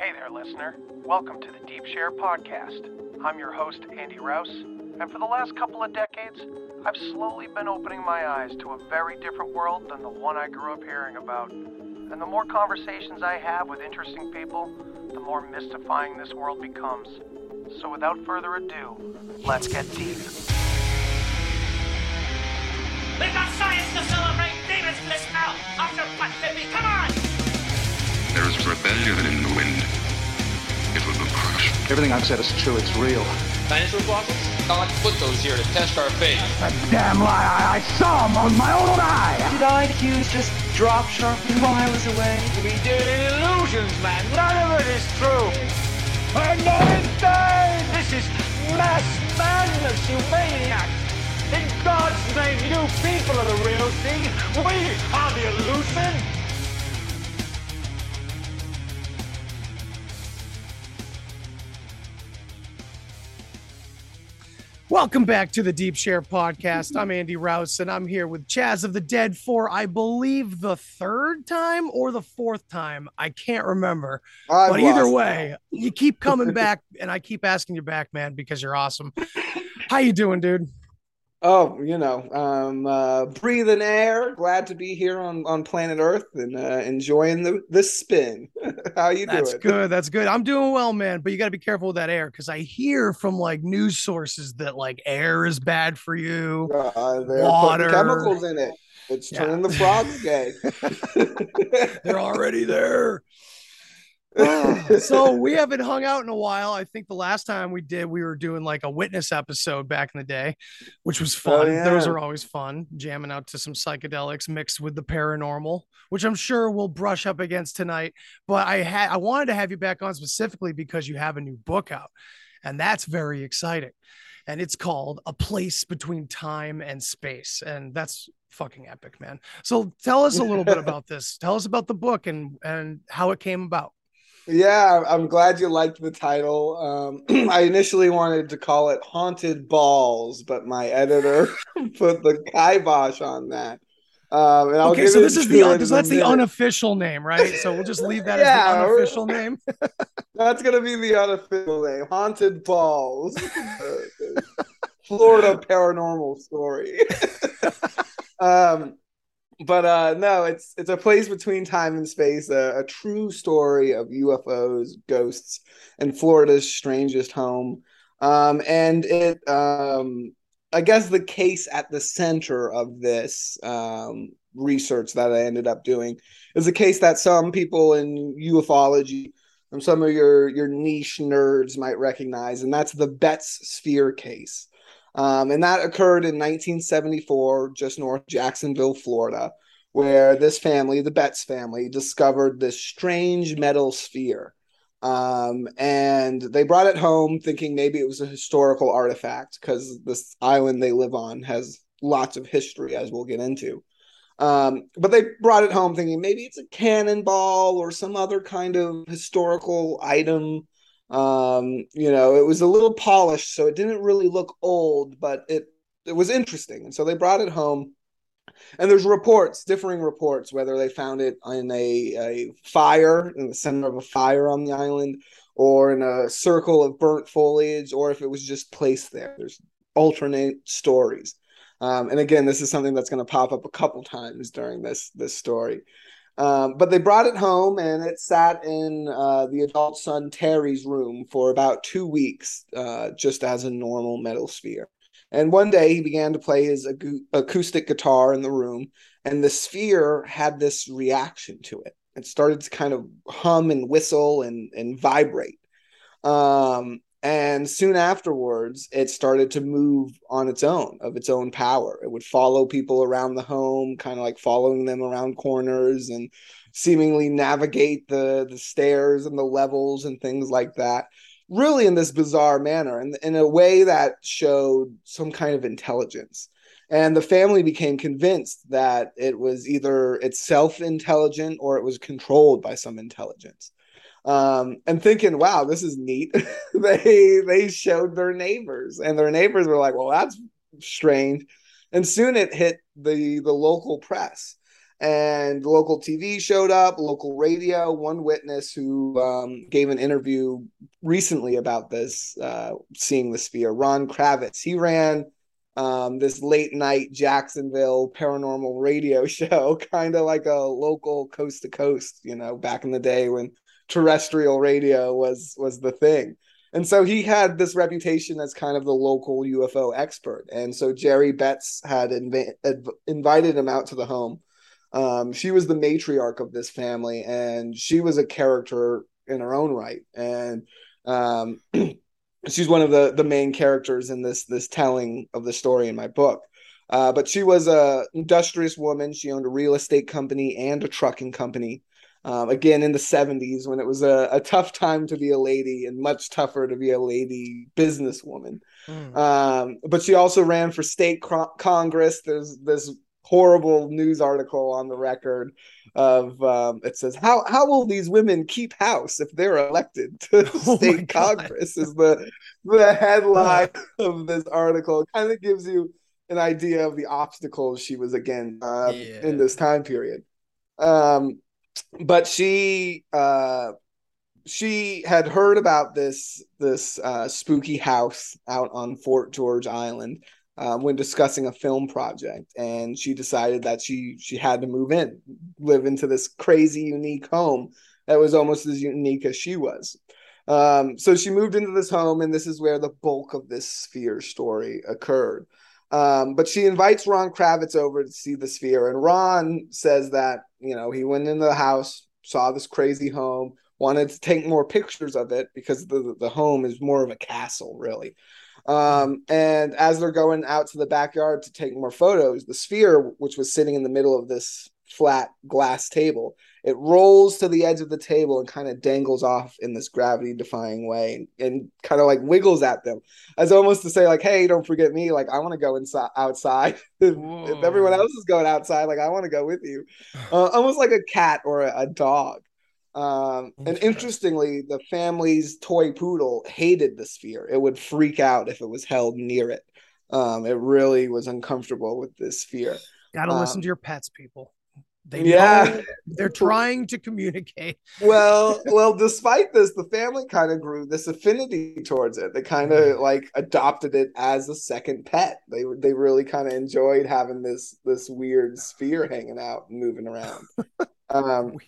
Hey there, listener. Welcome to the Deep Share Podcast. I'm your host, Andy Rouse, and for the last couple of decades, I've slowly been opening my eyes to a very different world than the one I grew up hearing about. And the more conversations I have with interesting people, the more mystifying this world becomes. So without further ado, let's get deep. We've got science to celebrate! Demons bliss now! After what. Come on! There is rebellion in the wind. It will be crushed. Everything I've said is true. It's real. Dinosaur fossils? God put those here to test our faith. A damn lie. I, I saw him on my own eye. Did I IQs just drop sharply while I was away? We did illusions, man. None of it is true. I'm not insane. This is mass madness, you maniacs. In God's name, you people are the real thing. We are the illusion. Welcome back to the Deep Share Podcast. I'm Andy Rouse, and I'm here with Chaz of the Dead for, I believe, the third time or the fourth time. I can't remember. I've but either way, you keep coming back, and I keep asking you back, man, because you're awesome. How you doing, dude? Oh, you know, um, uh, breathing air. Glad to be here on, on planet Earth and uh, enjoying the the spin. How you That's doing? That's good. That's good. I'm doing well, man. But you got to be careful with that air because I hear from like news sources that like air is bad for you. Uh, Water. chemicals in it. It's Yeah. turning the frogs gay. They're already there. Oh. so we haven't hung out in a while. I think the last time we did, we were doing like a witness episode back in the day, which was oh, fun. Oh, yeah. Those are always fun, jamming out to some psychedelics mixed with the paranormal, which I'm sure we'll brush up against tonight. But I had I wanted to have you back on specifically because you have a new book out, and that's very exciting. And it's called A Place Between Time and Space. And that's fucking epic, man. So tell us a little bit about this. Tell us about the book and and how it came about. Yeah, I'm glad you liked the title. Um, I initially wanted to call it Haunted Balls, but my editor put the kibosh on that. Um, okay, so this is the into it so in a that's the minute. unofficial name, right? So we'll just leave that Yeah, as the unofficial name. That's gonna be the unofficial name. Haunted Balls. Florida paranormal story. um but uh no, it's it's a place between time and space, a, true story of UFOs, ghosts, and Florida's strangest home. Um and it um I guess the case at the center of this um research that I ended up doing is a case that some people in ufology some of your your niche nerds might recognize, and that's the Betz Sphere case. Um, and that occurred in 1974, just north Jacksonville, Florida, where this family, the Betz family, discovered this strange metal sphere. Um, and they brought it home thinking maybe it was a historical artifact because this island they live on has lots of history, as we'll get into. Um, but they brought it home thinking maybe it's a cannonball or some other kind of historical item. Um, you know, it was a little polished, so it didn't really look old, but it it was interesting. And so they brought it home. And there's reports, differing reports, whether they found it in a, a fire, in the center of a fire on the island, or in a circle of burnt foliage, or if it was just placed there. There's alternate stories. Um, and again, this is something that's going to pop up a couple times during this this story. Um, but they brought it home, and it sat in uh, the adult son Terry's room for about two weeks, uh, just as a normal metal sphere. And one day he began to play his acoustic guitar in the room, and the sphere had this reaction to it. It started to kind of hum and whistle and and vibrate. Um, and soon afterwards, it started to move on its own, of its own power. It would follow people around the home, kind of like following them around corners and seemingly navigate the, the stairs and the levels and things like that. Really, in this bizarre manner, and in a way that showed some kind of intelligence. And the family became convinced that it was either itself intelligent or it was controlled by some intelligence um, and thinking, "Wow, this is neat." they they showed their neighbors, and their neighbors were like, "Well, that's strange." And soon it hit the the local press, and local TV showed up, local radio. One witness who um, gave an interview recently about this, uh, seeing the sphere, Ron Kravitz. He ran um, this late night Jacksonville paranormal radio show, kind of like a local coast to coast, you know, back in the day when terrestrial radio was was the thing. And so he had this reputation as kind of the local UFO expert. And so Jerry Betz had inv- invited him out to the home. Um, she was the matriarch of this family, and she was a character in her own right. And um, she's one of the the main characters in this this telling of the story in my book. Uh, but she was a industrious woman. She owned a real estate company and a trucking company. Um, again, in the '70s, when it was a, a, tough time to be a lady and much tougher to be a lady businesswoman. Mm. Um, but she also ran for state cro- Congress. There's this horrible news article on the record of um, it says how how will these women keep house if they're elected to oh state congress is the the headline of this article kind of gives you an idea of the obstacles she was again uh, yeah. in this time period um, but she uh, she had heard about this this uh, spooky house out on Fort George Island um, when discussing a film project, and she decided that she she had to move in, live into this crazy unique home that was almost as unique as she was. Um, so she moved into this home, and this is where the bulk of this sphere story occurred. Um, but she invites Ron Kravitz over to see the sphere, and Ron says that you know he went into the house, saw this crazy home, wanted to take more pictures of it because the the home is more of a castle, really. Um, and as they're going out to the backyard to take more photos, the sphere, which was sitting in the middle of this flat glass table, it rolls to the edge of the table and kind of dangles off in this gravity defying way and, and kind of like wiggles at them as almost to say like hey don't forget me like i want to go inside outside if, if, everyone else is going outside like i want to go with you uh, almost like a cat or a, a dog um, and interestingly, the family's toy poodle hated the sphere. It would freak out if it was held near it. Um, it really was uncomfortable with this sphere. Got to um, listen to your pets, people. They yeah, they're trying to communicate. well, well, despite this, the family kind of grew this affinity towards it. They kind of mm. like adopted it as a second pet. They they really kind of enjoyed having this this weird sphere hanging out and moving around. Um,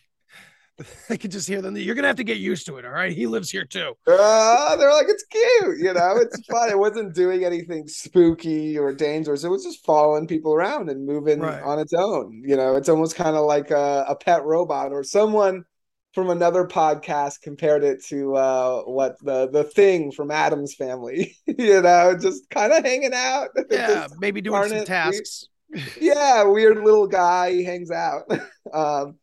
I could just hear them. You're gonna have to get used to it. All right, he lives here too. Uh, they're like, it's cute, you know, it's fun. It wasn't doing anything spooky or dangerous. It was just following people around and moving right. on its own. You know, it's almost kind of like a, a, pet robot or someone from another podcast compared it to uh, what the the thing from Addams Family. you know, just kind of hanging out. Yeah, maybe doing some tasks. yeah, weird little guy. He hangs out. um,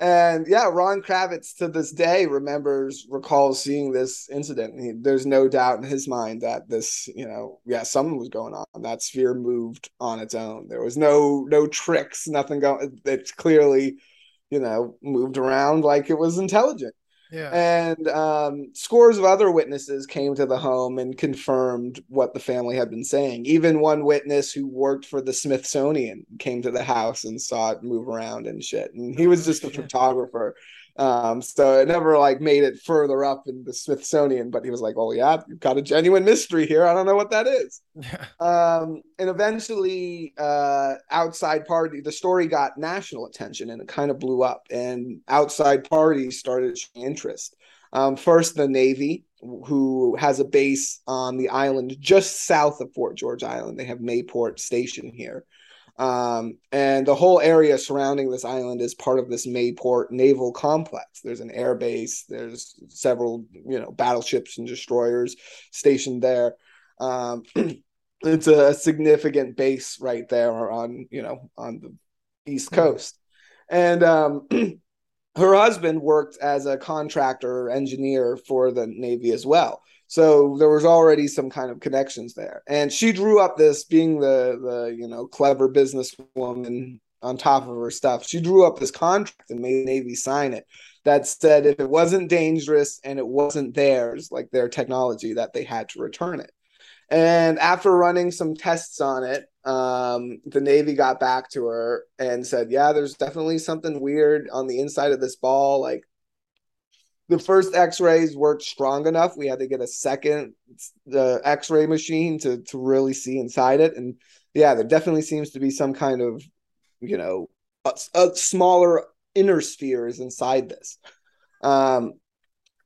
and yeah, Ron Kravitz to this day remembers, recalls seeing this incident. He, there's no doubt in his mind that this, you know, yeah, something was going on. That sphere moved on its own. There was no no tricks, nothing going. It's clearly, you know, moved around like it was intelligent. Yeah. And um, scores of other witnesses came to the home and confirmed what the family had been saying. Even one witness who worked for the Smithsonian came to the house and saw it move around and shit. And he was just a photographer. Um, so it never like made it further up in the Smithsonian, but he was like, "Oh yeah, you've got a genuine mystery here. I don't know what that is." Yeah. Um, and eventually, uh, outside party, the story got national attention and it kind of blew up, and outside parties started interest. Um, first, the Navy, who has a base on the island just south of Fort George Island. They have Mayport Station here. Um, and the whole area surrounding this island is part of this Mayport naval complex. There's an air base. There's several, you know, battleships and destroyers stationed there. Um, it's a significant base right there on, you know, on the east hmm. coast. And um, her husband worked as a contractor engineer for the Navy as well. So there was already some kind of connections there. And she drew up this being the the you know clever businesswoman on top of her stuff. She drew up this contract and made Navy sign it that said if it wasn't dangerous and it wasn't theirs, like their technology, that they had to return it. And after running some tests on it, um, the Navy got back to her and said, "Yeah, there's definitely something weird on the inside of this ball. Like the first X-rays weren't strong enough. We had to get a second the X-ray machine to to really see inside it. And yeah, there definitely seems to be some kind of you know a, a smaller inner spheres inside this. Um,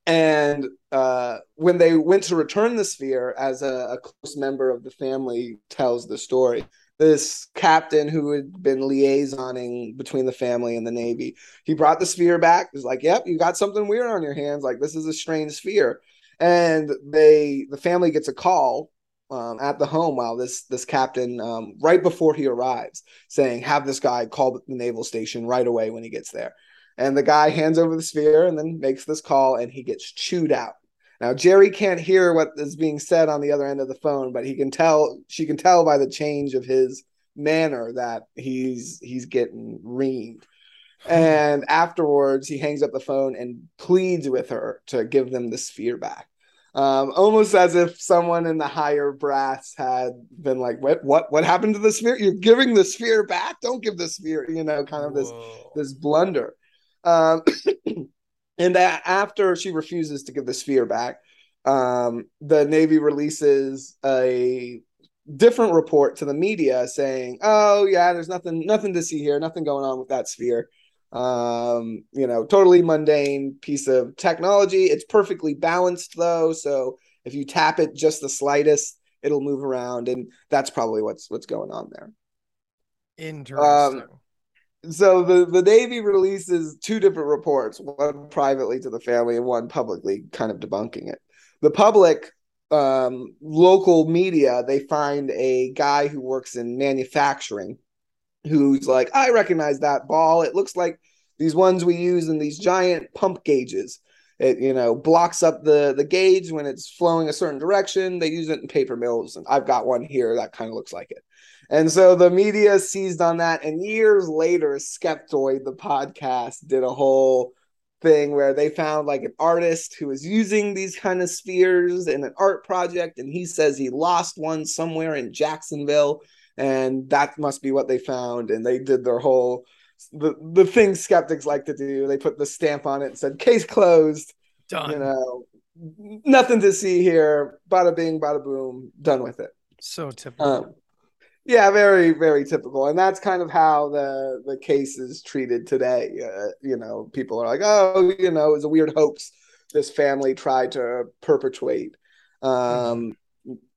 and uh, when they went to return the sphere, as a, a, close member of the family tells the story, this captain who had been liaisoning between the family and the Navy, he brought the sphere back. He's like, "Yep, you got something weird on your hands. Like this is a strange sphere." And they, the family gets a call um, at the home while this this captain, um, right before he arrives, saying, "Have this guy call the naval station right away when he gets there." And the guy hands over the sphere and then makes this call, and he gets chewed out. Now Jerry can't hear what is being said on the other end of the phone, but he can tell she can tell by the change of his manner that he's he's getting reamed. And afterwards, he hangs up the phone and pleads with her to give them the sphere back. Um, almost as if someone in the higher brass had been like, "What? What? What happened to the sphere? You're giving the sphere back? Don't give the sphere." You know, kind of this Whoa. this blunder. Um, and that after she refuses to give the sphere back, um, the Navy releases a different report to the media saying, "Oh yeah, there's nothing nothing to see here, nothing going on with that sphere." Um, you know, totally mundane piece of technology. It's perfectly balanced though, so if you tap it just the slightest, it'll move around, and that's probably what's what's going on there. Interesting. Um, so the, the Navy releases two different reports, one privately to the family and one publicly, kind of debunking it. The public um, local media, they find a guy who works in manufacturing who's like, I recognize that ball. It looks like these ones we use in these giant pump gauges. It you know blocks up the the gauge when it's flowing a certain direction. They use it in paper mills, and I've got one here that kind of looks like it. And so the media seized on that. And years later, Skeptoid, the podcast, did a whole thing where they found like an artist who was using these kind of spheres in an art project. And he says he lost one somewhere in Jacksonville. And that must be what they found. And they did their whole the the thing skeptics like to do. They put the stamp on it and said, case closed. Done. You know, nothing to see here. Bada bing, bada boom, done with it. So typical. Um, yeah, very very typical, and that's kind of how the the case is treated today. Uh, you know, people are like, oh, you know, it was a weird hoax this family tried to perpetuate. Um.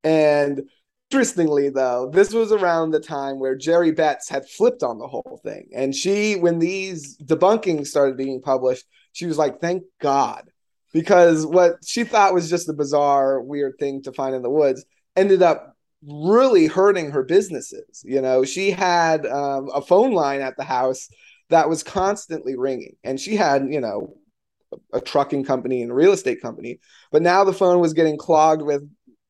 And interestingly, though, this was around the time where Jerry Betz had flipped on the whole thing, and she, when these debunkings started being published, she was like, "Thank God," because what she thought was just a bizarre, weird thing to find in the woods ended up really hurting her businesses. You know, she had um, a phone line at the house that was constantly ringing, and she had, you know, a, a trucking company and a real estate company, but now the phone was getting clogged with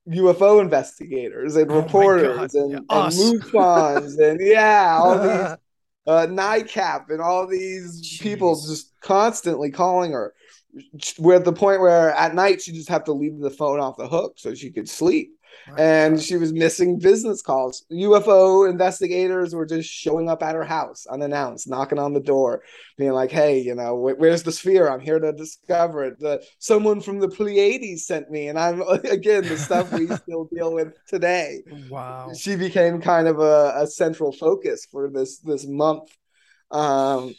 UFO investigators and oh reporters and, yeah, and MUFONs and yeah, all these uh, NICAP and all these Jeez. people just constantly calling her. We're at the point where at night she just have to leave the phone off the hook so she could sleep and she was missing business calls. UFO investigators were just showing up at her house unannounced, knocking on the door, being like, "Hey, you know, where's the sphere? I'm here to discover it." The, someone from the Pleiades sent me, and I'm again the stuff we still deal with today. Wow. She became kind of a, a central focus for this this month. Um,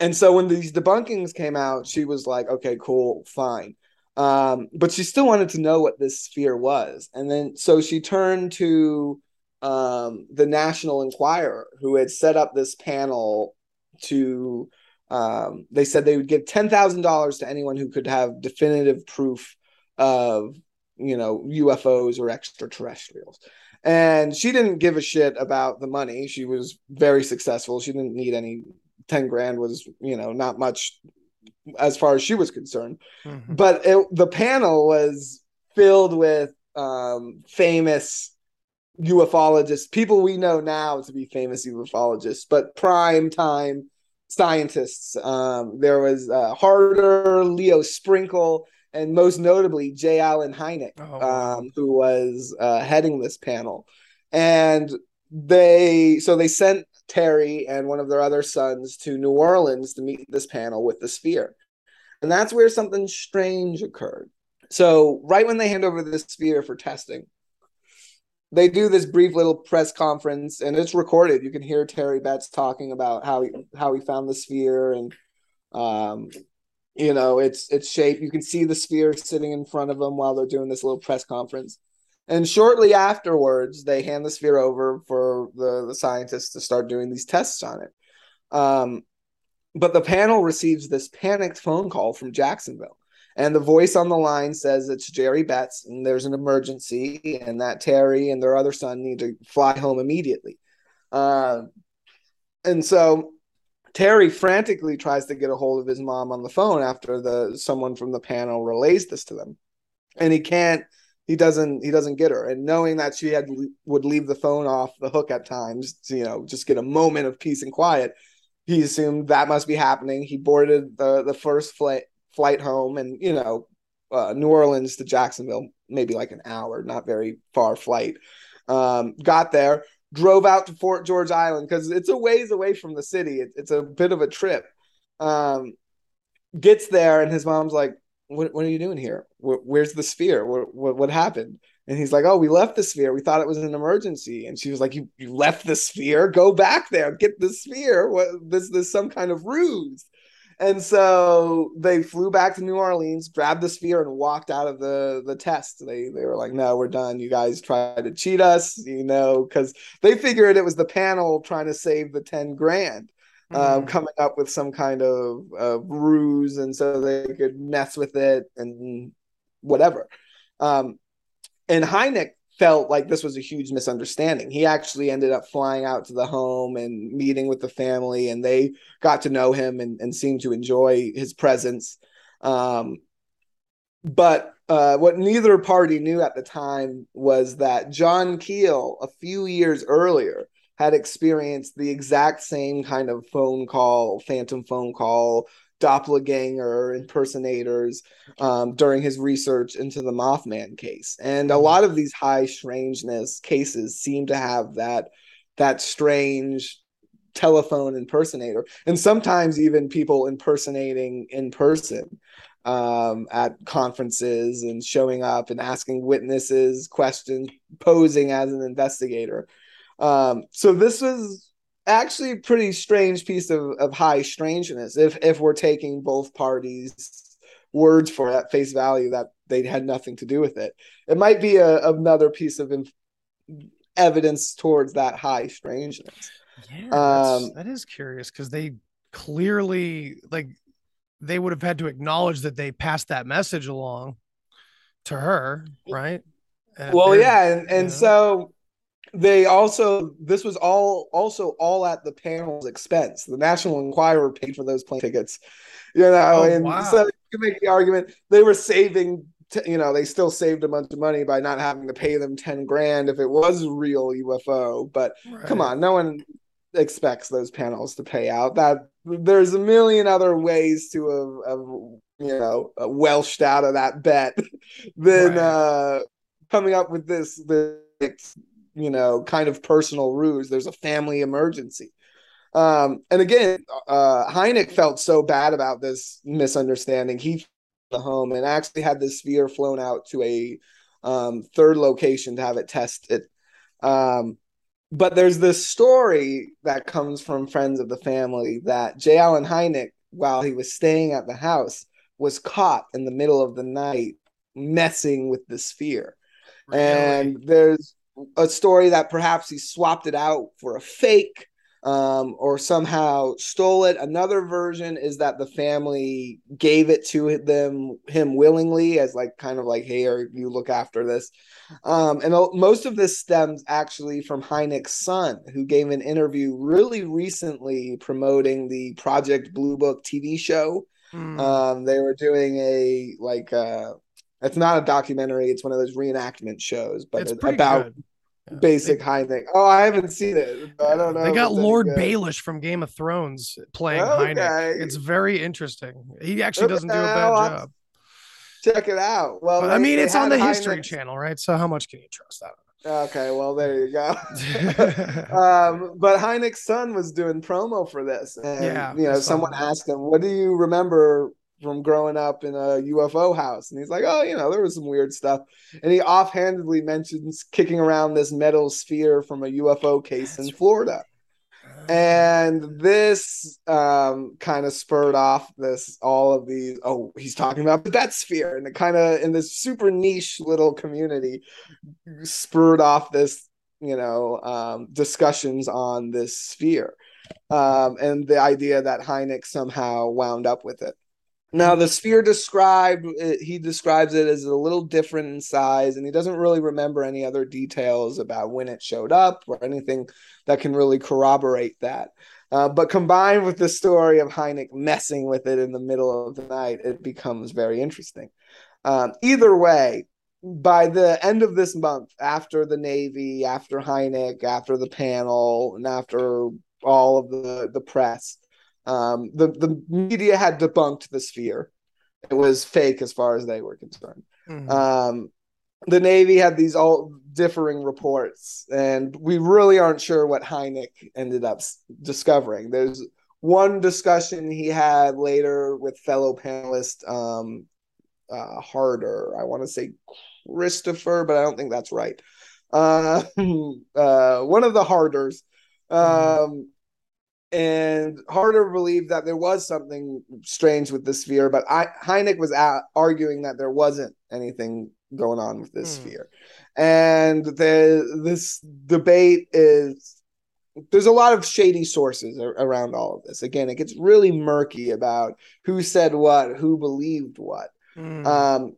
and so when these debunkings came out, she was like, "Okay, cool, fine." Um, but she still wanted to know what this sphere was. And then so she turned to um, the National Enquirer, who had set up this panel to um, they said they would give ten thousand dollars to anyone who could have definitive proof of you know UFOs or extraterrestrials. And she didn't give a shit about the money. She was very successful. She didn't need any 10 grand was, you know, not much as far as she was concerned. Mm-hmm. But it, the panel was filled with um, famous ufologists, people we know now to be famous ufologists, but prime time scientists. Um, there was uh, Harder, Leo Sprinkle, and most notably J. Allen Hynek, Oh, um, who was uh, heading this panel. And they so they sent Terry and one of their other sons to New Orleans to meet this panel with the sphere. And that's where something strange occurred. So, right when they hand over the sphere for testing, they do this brief little press conference and it's recorded. You can hear Terry Betz talking about how he how he found the sphere and um you know its its shape. You can see the sphere sitting in front of them while they're doing this little press conference. And shortly afterwards, they hand the sphere over for the, the scientists to start doing these tests on it. Um, but the panel receives this panicked phone call from Jacksonville. And the voice on the line says it's Jerry Betz and there's an emergency, and that Terry and their other son need to fly home immediately. Uh, and so Terry frantically tries to get a hold of his mom on the phone after the someone from the panel relays this to them, and he can't. He doesn't. He doesn't get her, and knowing that she had would leave the phone off the hook at times, to, you know, just get a moment of peace and quiet. He assumed that must be happening. He boarded the the first flight flight home, and you know, uh, New Orleans to Jacksonville, maybe like an hour, not very far flight. Um, got there, drove out to Fort George Island because it's a ways away from the city. It, it's a bit of a trip. Um, gets there, and his mom's like, "What, what are you doing here? Where, where's the sphere? What, what, what happened?" And he's like, "Oh, we left the sphere. We thought it was an emergency." And she was like, "You you left the sphere? Go back there. Get the sphere. What this this some kind of ruse?" And so they flew back to New Orleans, grabbed the sphere, and walked out of the the test. They they were like, "No, we're done. You guys tried to cheat us, you know," because they figured it was the panel trying to save the ten grand, um, Mm. coming up with some kind of uh, ruse, and so they could mess with it and whatever. Um, and Hynek felt like this was a huge misunderstanding. He actually ended up flying out to the home and meeting with the family, and they got to know him and, and seemed to enjoy his presence. Um, but uh, what neither party knew at the time was that John Keel, a few years earlier, had experienced the exact same kind of phone call, phantom phone call, doppelganger impersonators um, during his research into the Mothman case. And a lot of these high strangeness cases seem to have that that strange telephone impersonator, and sometimes even people impersonating in person um, at conferences and showing up and asking witnesses questions, posing as an investigator. Um, so this was actually a pretty strange piece of, of high strangeness if if we're taking both parties words for it at face value that they had nothing to do with it it might be a, another piece of inf- evidence towards that high strangeness Yeah, Um, that is curious because they clearly like they would have had to acknowledge that they passed that message along to her, right? And well yeah and, and yeah. so they also this was all also all at the panel's expense the national enquirer paid for those plane tickets you know Oh, and wow. so you can make the argument they were saving t- you know they still saved a bunch of money by not having to pay them 10 grand if it was a real ufo but come on no one expects those panels to pay out that there's a million other ways to have, have you know welched out of that bet than Right. uh coming up with this this you know kind of personal ruse there's a family emergency um and again uh Hynek felt so bad about this misunderstanding he the home and actually had the sphere flown out to a um third location to have it tested um but there's this story that comes from friends of the family that J. Allen Hynek, while he was staying at the house, was caught in the middle of the night messing with the sphere. And there's a story that perhaps he swapped it out for a fake um, or somehow stole it. Another version is that the family gave it to them him willingly as like kind of like, hey, or you look after this. Um, and most of this stems actually from Hynek's son, who gave an interview really recently promoting the Project Blue Book TV show. Hmm. Um, they were doing a like uh it's not a documentary, it's one of those reenactment shows, but it's it's about. Yeah. basic Hynek. Oh, I haven't seen it. I don't know. They got Lord. Baelish from Game of Thrones playing. Okay. It's very interesting. He actually doesn't do a bad I'll- job. check it out. Well, I they- mean, it's on the History Channel, right? So how much can you trust that? Okay, well there you go. um, but Hynek's son was doing promo for this, and Yeah, you know, someone asked him, "What do you remember from growing up in a UFO house?" And he's like, "Oh, you know, there was some weird stuff." And he offhandedly mentions kicking around this metal sphere from a UFO case in Florida. And this um, kind of spurred off this all of these. Oh, he's talking about that sphere, and it kind of in this super niche little community spurred off this, you know, um, discussions on this sphere, um, and the idea that Hynek somehow wound up with it. Now, the sphere described, he describes it as a little different in size, and he doesn't really remember any other details about when it showed up or anything that can really corroborate that. Uh, but combined with the story of Hynek messing with it in the middle of the night, it becomes very interesting. Um, either way, by the end of this month, after the Navy, after Hynek, after the panel, and after all of the, the press, um, the, the media had debunked the sphere. It was fake as far as they were concerned. Mhm. Um, the Navy had these all differing reports, and we really aren't sure what Hynek ended up discovering. There's one discussion he had later with fellow panelist um, uh, Harder. I want to say Christopher, but I don't think that's right. Uh, uh, one of the Harders. Um, and Harder believed that there was something strange with the sphere, but I, Hynek was a arguing that there wasn't anything going on with this Hmm. sphere. And the this debate is there's a lot of shady sources around all of this. Again, it gets really murky about who said what, who believed what. Mm. Um,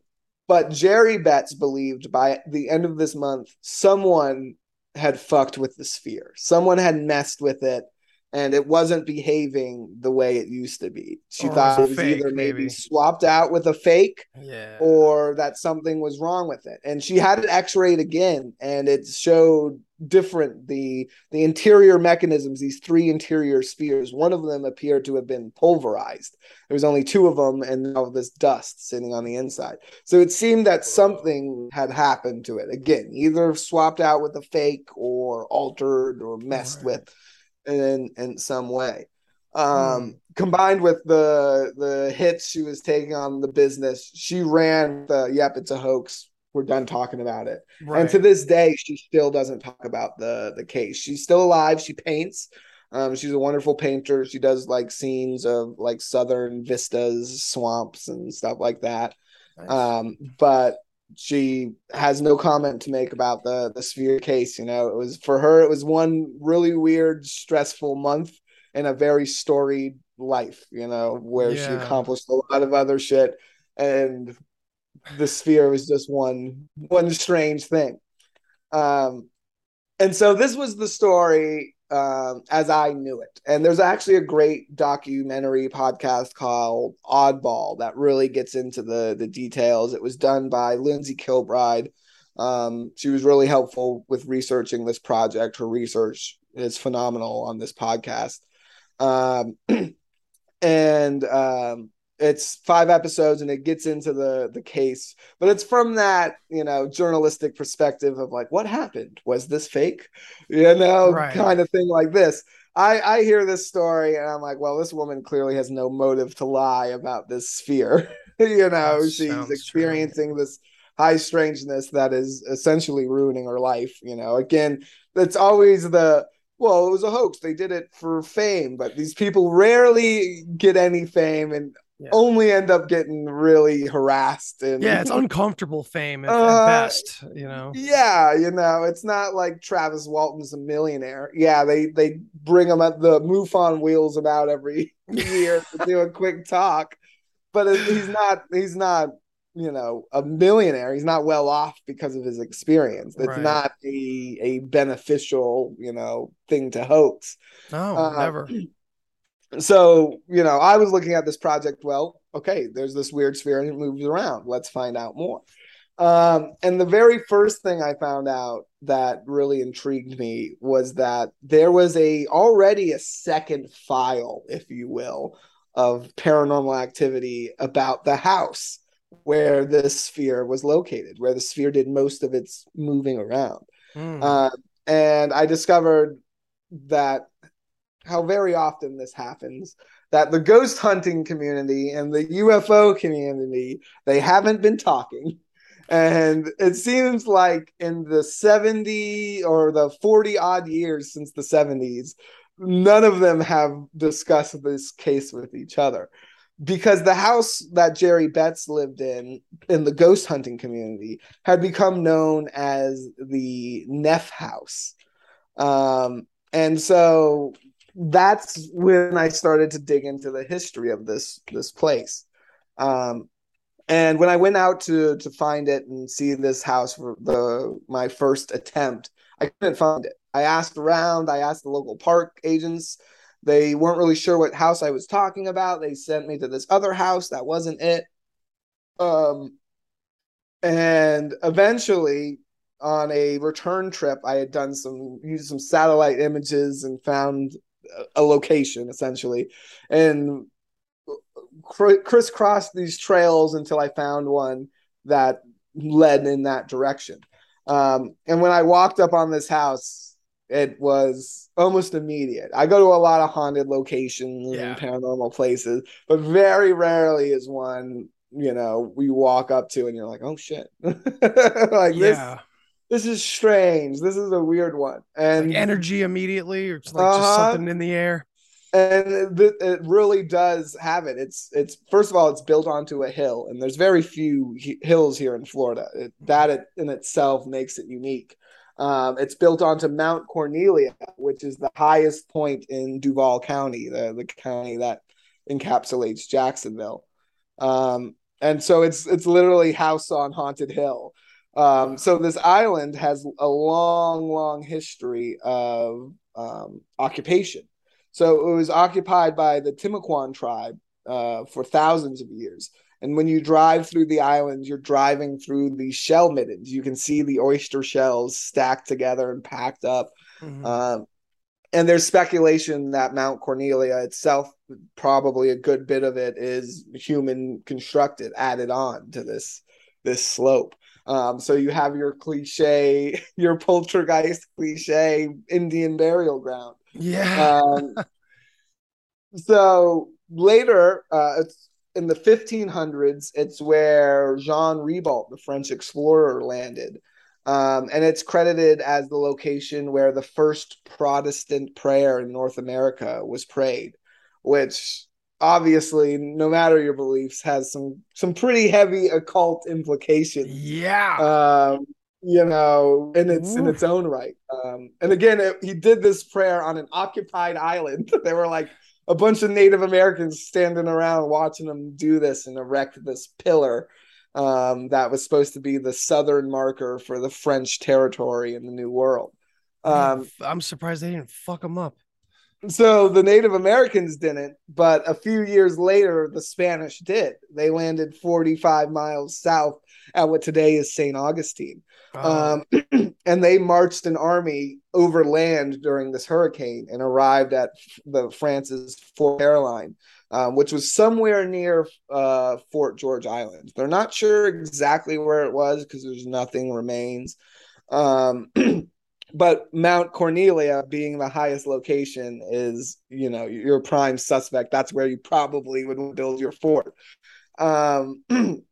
but Jerry Betz believed by the end of this month, someone had fucked with the sphere. Someone had messed with it, and it wasn't behaving the way it used to be. She oh, it thought it was fake, either maybe maybe. swapped out with a fake yeah. or that something was wrong with it. And she had it x-rayed again, and it showed different the the interior mechanisms these three interior spheres one of them appeared to have been pulverized there was only two of them and now this dust sitting on the inside so it seemed that something had happened to it again either swapped out with a fake or altered or messed Right. with in in some way um combined with the the hits she was taking on the business she ran the yep it's a hoax we're done talking about it right. and to this day, she still doesn't talk about the the case. She's still alive. She paints. Um, she's a wonderful painter. She does like scenes of like southern vistas, swamps, and stuff like that. Nice. Um, but she has no comment to make about the the sphere case. You know, it was for her. It was one really weird, stressful month in a very storied life. You know, where she accomplished a lot of other shit, and the sphere was just one one strange thing. Um, and so this was the story um, as I knew it. And there's actually a great documentary podcast called Oddball that really gets into the the details. It was done by Lindsey Kilbride. Um, she was really helpful with researching this project. Her research is phenomenal on this podcast. Um, and um, it's five episodes and it gets into the the case but it's from that you know journalistic perspective of like what happened was this fake you know Right. kind of thing like this i i hear this story and i'm like well this woman clearly has no motive to lie about this sphere you know That she's sounds true. experiencing this high strangeness that is essentially ruining her life you know again it's always the well, it was a hoax. They did it for fame, but these people rarely get any fame and Yeah. only end up getting really harassed and yeah, it's uncomfortable fame at, Uh, best, you know. yeah, you know, it's not like Travis Walton's a millionaire. Yeah, they they bring him at the MUFON wheels about every year to do a quick talk, but it, he's not he's not you know a millionaire. He's not well off because of his experience. It's Right. not a a beneficial you know thing to hoax. No, Uh, never. so you know i was looking at this project well okay there's this weird sphere and it moves around let's find out more um, and the very first thing i found out that really intrigued me was that there was a already a second file if you will of paranormal activity about the house where this sphere was located, where the sphere did most of its moving around. Mm. Uh, and I discovered that how very often this happens that the ghost hunting community and the UFO community they haven't been talking and it seems like in the 70 or the 40 odd years since the 70s none of them have discussed this case with each other because the house that Jerry Betz lived in in the ghost hunting community had become known as the Neff House. Um, and so that's when I started to dig into the history of this this place. Um, and when I went out to to find it and see this house for the my first attempt, I couldn't find it. I asked around, I asked the local park agents. They weren't really sure what house I was talking about. They sent me to this other house that wasn't it. Um and eventually on a return trip, I had done some used some satellite images and found a location essentially and crisscrossed these trails until I found one that led in that direction. Um, and when I walked up on this house, it was almost immediate. I go to a lot of haunted locations Yeah. and paranormal places, but very rarely is one, you know, we walk up to and you're like, oh shit. like yeah. this is strange. This is a weird one. And Like energy immediately, or it's like just Uh-huh. something in the air. and it, it really does have it. It's it's first of all, it's built onto a hill, and there's very few hi- hills here in Florida. It, that it, in itself makes it unique. Um, it's built onto Mount Cornelia, which is the highest point in Duval County, the the county that encapsulates Jacksonville. Um, and so it's it's literally house on haunted hill. Um, so this island has a long, long history of um, occupation. So it was occupied by the Timucuan tribe uh, for thousands of years. And when you drive through the island, you're driving through these shell middens. You can see the oyster shells stacked together and packed up. Mhm. Um, and there's speculation that Mount Cornelia itself, probably a good bit of it, is human constructed, added on to this this slope. Um, so you have your cliche, your poltergeist cliche Indian burial ground. yeah. Um, so later, uh, it's in the 1500s. It's where Jean Ribault, the French explorer, landed, um, and it's credited as the location where the first Protestant prayer in North America was prayed, which obviously, no matter your beliefs, has some some pretty heavy occult implications yeah. um, you know, in its in its own right. Um, and again, it, he did this prayer on an occupied island. they were like a bunch of Native Americans standing around watching him do this and erect this pillar um, that was supposed to be the southern marker for the French territory in the New World. Um, I'm surprised they didn't fuck him up. So the Native Americans didn't, but a few years later, the Spanish did. They landed 45 miles south at what today is St. Augustine. Oh, Um, and they marched an army overland during this hurricane and arrived at the France's Fort Caroline, um, which was somewhere near uh, Fort George Island. They're not sure exactly where it was because there's nothing remains. Um, but Mount Cornelia being the highest location is, you know, your prime suspect. That's where you probably would build your fort. Um,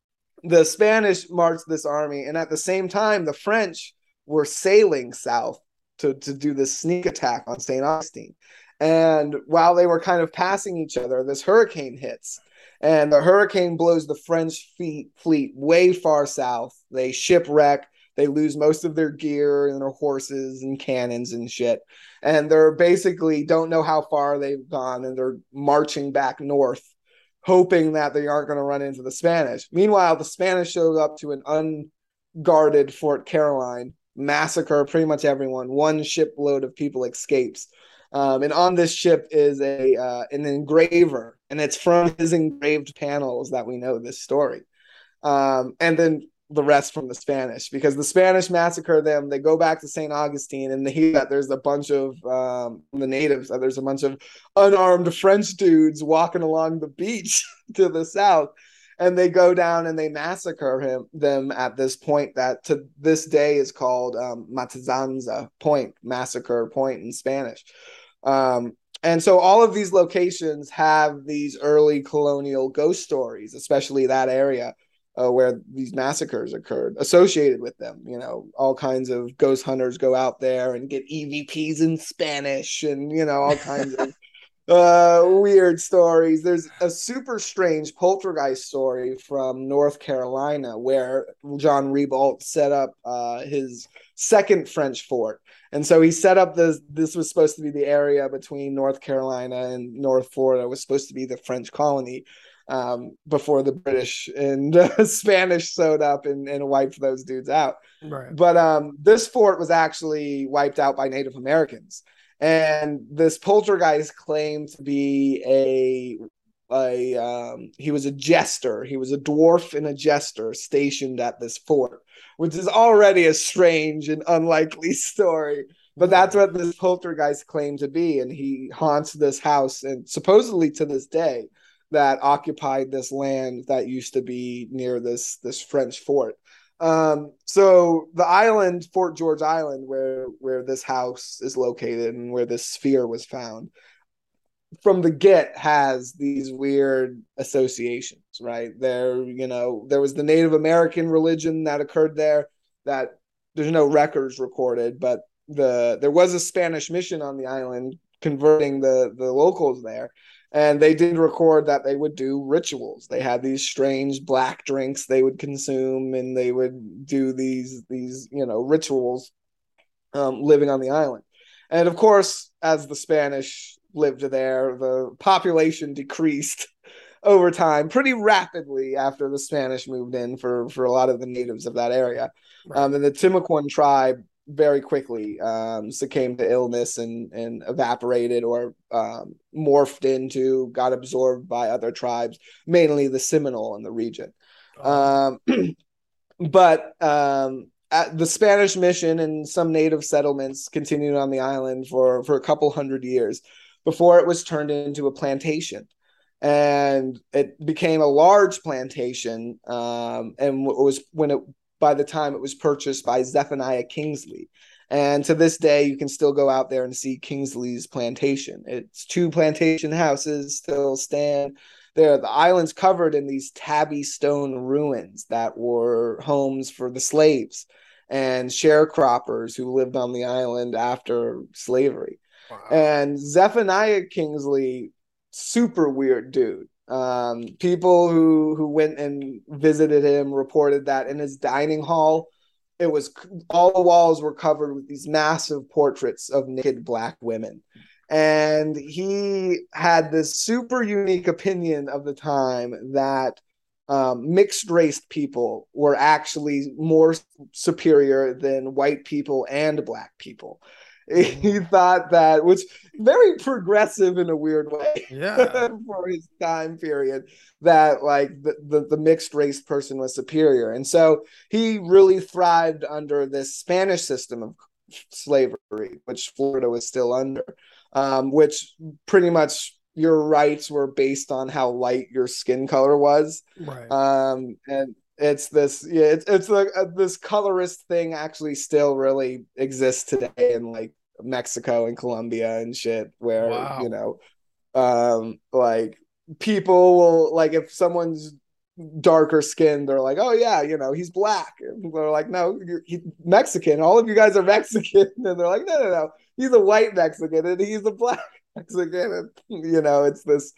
the Spanish marched this army, and at the same time, the French were sailing south to, to do this sneak attack on St. Augustine. And while they were kind of passing each other, this hurricane hits. And the hurricane blows the French fleet, fleet way far south. They shipwreck. They lose most of their gear and their horses and cannons and shit. And they're basically don't know how far they've gone and they're marching back north hoping that they aren't going to run into the Spanish. Meanwhile, the Spanish showed up to an unguarded Fort Caroline, massacre pretty much everyone. One shipload of people escapes. Um, and on this ship is a uh, an engraver, and it's from his engraved panels that we know this story. Um, and then the rest from the Spanish, because the Spanish massacre them. They go back to St. Augustine, and they hear that there's a bunch of um, the natives. There's a bunch of unarmed French dudes walking along the beach to the south. and they go down and they massacre him them at this point that to this day is called um, Point, Massacre Point in Spanish. Um, and so all of these locations have these early colonial ghost stories, especially that area uh, where these massacres occurred associated with them. You know, all kinds of ghost hunters go out there and get EVPs in Spanish and, you know, all kinds of uh, weird stories. There's a super strange poltergeist story from North Carolina where John Ribault set up uh, his second French fort. And so he set up this. This was supposed to be the area between North Carolina and North Florida. Was supposed to be the French colony um, before the British and uh, Spanish showed up and, and wiped those dudes out. Right. But um, this fort was actually wiped out by Native Americans, and this poltergeist claimed to be a a um, he was a jester. He was a dwarf and a jester stationed at this fort, which is already a strange and unlikely story. But that's what this poltergeist claimed to be, and he haunts this house, and supposedly to this day that occupied this land that used to be near this this French fort. Um, so the island, Fort George Island, where where this house is located and where this sphere was found, from the get has these weird associations, right? There, you know, there was the Native American religion that occurred there that there's no records recorded, but the there was a Spanish mission on the island converting the the locals there and they did record that they would do rituals. They had these strange black drinks they would consume and they would do these these you know rituals um, living on the island. And of course as the spanish lived there the population decreased over time pretty rapidly after the spanish moved in for for a lot of the natives of that area. Right. um, and the timucuan tribe very quickly um, succumbed to illness and and evaporated or um, morphed into, got absorbed by other tribes, mainly the Seminole in the region. Oh. Um, but um, the Spanish mission and some native settlements continued on the island for for a couple hundred years before it was turned into a plantation and it became a large plantation um, and it was when it by the time it was purchased by Zephaniah Kingsley. And to this day, you can still go out there and see Kingsley's plantation. It's two plantation houses still stand there. The island's covered in these tabby stone ruins that were homes for the slaves and sharecroppers who lived on the island after slavery. Wow. And Zephaniah Kingsley, super weird dude. Um, people who who went and visited him reported that in his dining hall, it was all the walls were covered with these massive portraits of naked black women. And he had this super unique opinion of the time that um, mixed race people were actually more superior than white people and black people. He thought that was very progressive in a weird way yeah. for his time period that like the, the, the mixed race person was superior. And so he really thrived under this spanish system of slavery which florida was still under um, which pretty much your rights were based on how light your skin color was. Right. Um, and it's this yeah it's it's like uh, this colorist thing actually still really exists today in like Mexico and Colombia and shit where wow. you know um like people will like if someone's darker skinned they're like oh yeah you know he's black. And they're like no he's Mexican. All of you guys are Mexican. And they're like no no no. He's a white Mexican and he's a black Mexican. And you know it's this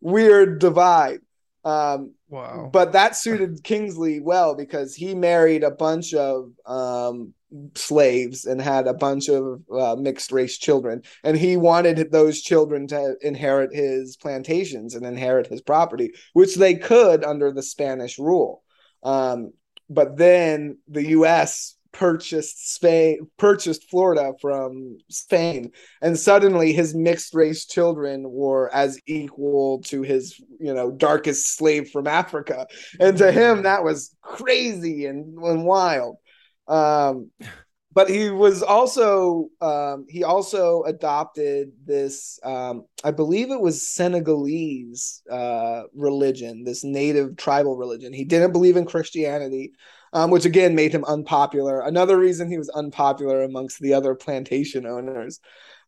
weird divide um, wow. But that suited Kingsley well because he married a bunch of um, slaves and had a bunch of uh, mixed race children. And he wanted those children to inherit his plantations and inherit his property, which they could under the Spanish rule. Um, but then the U.S purchased Spain, purchased Florida from Spain, and suddenly his mixed race children were as equal to his, you know, darkest slave from Africa, and to him that was crazy and, and wild. Um, but he was also um, he also adopted this um, i believe it was senegalese uh, religion this native tribal religion. He didn't believe in christianity um, which again made him unpopular another reason he was unpopular amongst the other plantation owners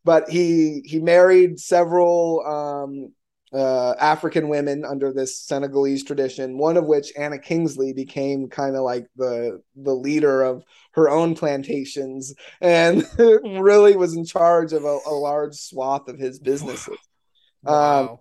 but he he married several um, uh, African women under this Senegalese tradition. One of which, Anna Kingsley, became kind of like the the leader of her own plantations, and really was in charge of a, a large swath of his businesses. Wow. Um,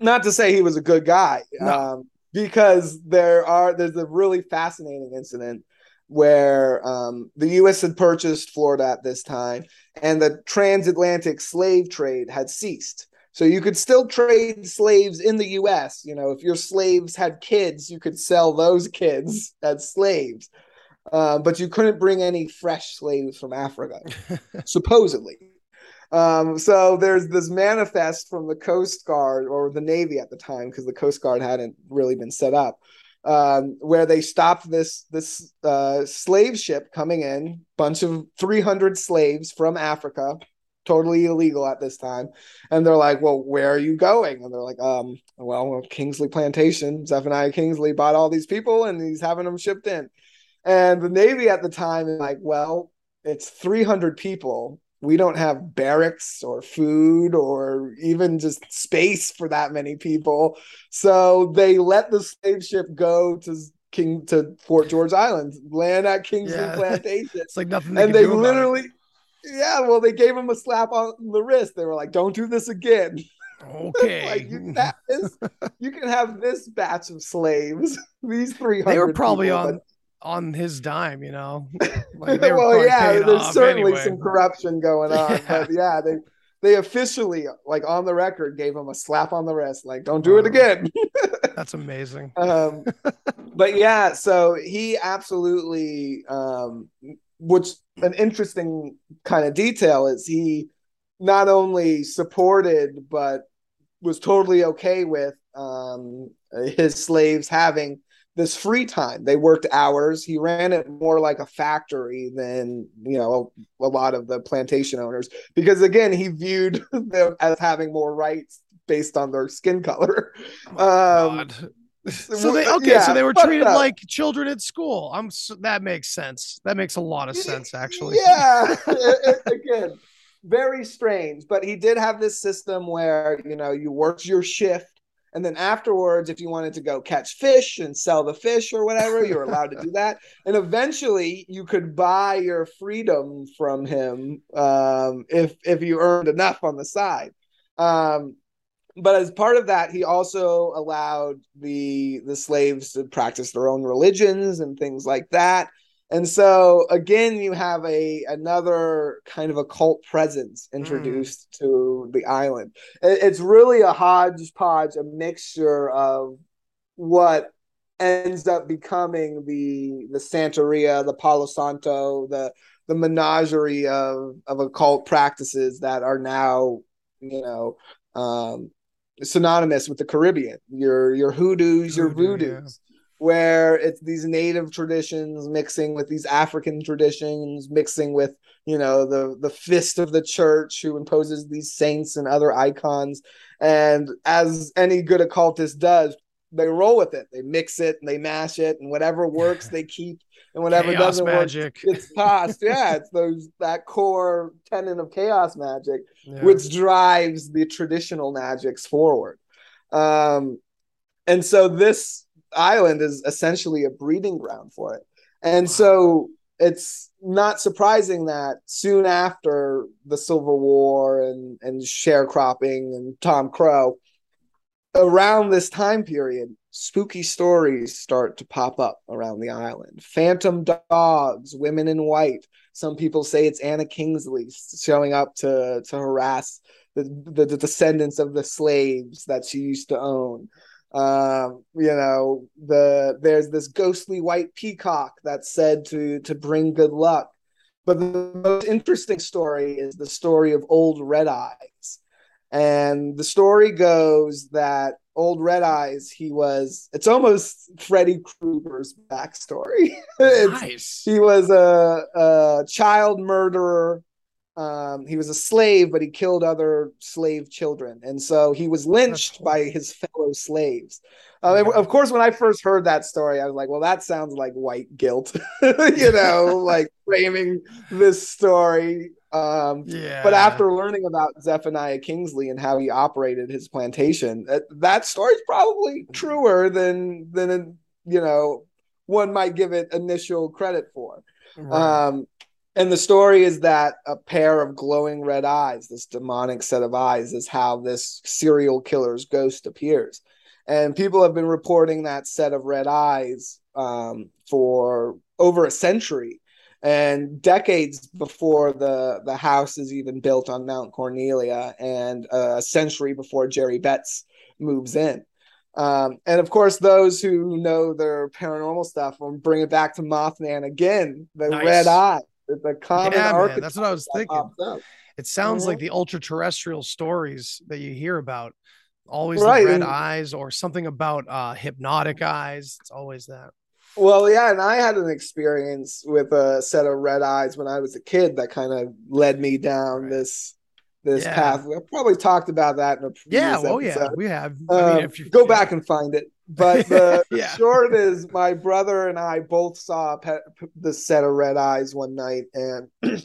not to say he was a good guy, No. um, because there are there's a really fascinating incident where um, the U.S. had purchased Florida at this time, and the transatlantic slave trade had ceased. So you could still trade slaves in the U.S. You know, if your slaves had kids, you could sell those kids as slaves, uh, but you couldn't bring any fresh slaves from Africa, supposedly. Um, so there's this manifest from the Coast Guard or the Navy at the time, because the Coast Guard hadn't really been set up, um, where they stopped this this uh, slave ship coming in, bunch of 300 slaves from Africa, totally illegal at this time, and they're like, "Well, where are you going?" And they're like, "Um, well, Kingsley Plantation. Zephaniah Kingsley bought all these people, and he's having them shipped in." And the Navy at the time is like, "Well, it's 300 people." We don't have barracks or food or even just space for that many people. So they let the slave ship go to King to Fort George Island, land at Kingsley Yeah. Plantation. It's like nothing they and they literally yeah, well, they gave him a slap on the wrist. They were like, "Don't do this again." Okay. like you can have this, you can have this batch of slaves. These three hundred. they were probably people, on on his dime, you know. Like, well, yeah, there's certainly anyway. some corruption going on, Yeah. but yeah, they they officially, like on the record, gave him a slap on the wrist, like "Don't do it again." That's amazing. um, but yeah, so he absolutely, um, which an interesting kind of detail is he not only supported but was totally okay with um, his slaves having this free time. They worked hours. He ran it more like a factory than you know a, a lot of the plantation owners because again he viewed them as having more rights based on their skin color. Um, God. So they okay, yeah, so they were treated up. like children at school. I'm that makes sense. That makes a lot of sense actually. Yeah. It- it- again, very strange. But he did have this system where, you know, you worked your shift. And then afterwards, if you wanted to go catch fish and sell the fish or whatever, you were allowed to do that. And eventually, you could buy your freedom from him um, if if you earned enough on the side. Um, but as part of that, he also allowed the the slaves to practice their own religions and things like that. And so again, you have a another kind of occult presence introduced to the island. It- it's really a hodgepodge, a mixture of what ends up becoming the the Santeria, the Palo Santo, the the menagerie of of occult practices that are now, you know, um, synonymous with the Caribbean. Your your hoodoos, your Hoodoo, voodoos, where it's these native traditions mixing with these African traditions, mixing with you know the the fist of the church who imposes these saints and other icons. And as any good occultist does, they roll with it. They mix it and they mash it, and whatever works they keep, and whatever Chaos doesn't magic. work, it's tossed. yeah, it's those that core tenet of chaos magic Yeah. which drives the traditional magics forward. Um, and so this island is essentially a breeding ground for it. And so it's not surprising that soon after the Civil War and, and sharecropping and Tom Crow, around this time period, spooky stories start to pop up around the island. Phantom dogs, women in white. Some people say it's Anna Kingsley showing up to to harass the, the, the descendants of the slaves that she used to own. Um, you know, the there's this ghostly white peacock that's said to to bring good luck. But the most interesting story is the story of Old Red Eyes. And the story goes that old Red Eyes, he was. It's almost Freddy Krueger's backstory. Nice. he was a, a child murderer. Um, he was a slave, but he killed other slave children, and so he was lynched That's by his fellow slaves. Uh, Okay. of course, when I first heard that story, I was like, "Well, that sounds like white guilt," you know, like framing this story. Um, Yeah. but after learning about Zephaniah Kingsley and how he operated his plantation, that, that story's probably truer than than you know one might give it initial credit for. Right. Um, and the story is that a pair of glowing red eyes, this demonic set of eyes, is how this serial killer's ghost appears. And people have been reporting that set of red eyes um, for over a century and decades before the, the house is even built on Mount Cornelia, and a century before Jerry Betz moves in. Um, and of course, those who know their paranormal stuff will bring it back to Mothman again, the Nice. red eye, the, common Yeah, that's what I was thinking. It sounds Mhm. like the ultra terrestrial stories that you hear about. Always Right, the red and- eyes or something about uh hypnotic eyes. It's always that. Well, yeah, and I had an experience with a set of red eyes when I was a kid that kind of led me down Right. this this Yeah. path. I probably talked about that in a previous Yeah, oh yeah, we have. I Um, mean, if you go yeah. back and find it. But the Yeah. short is my brother and I both saw the set of red eyes one night and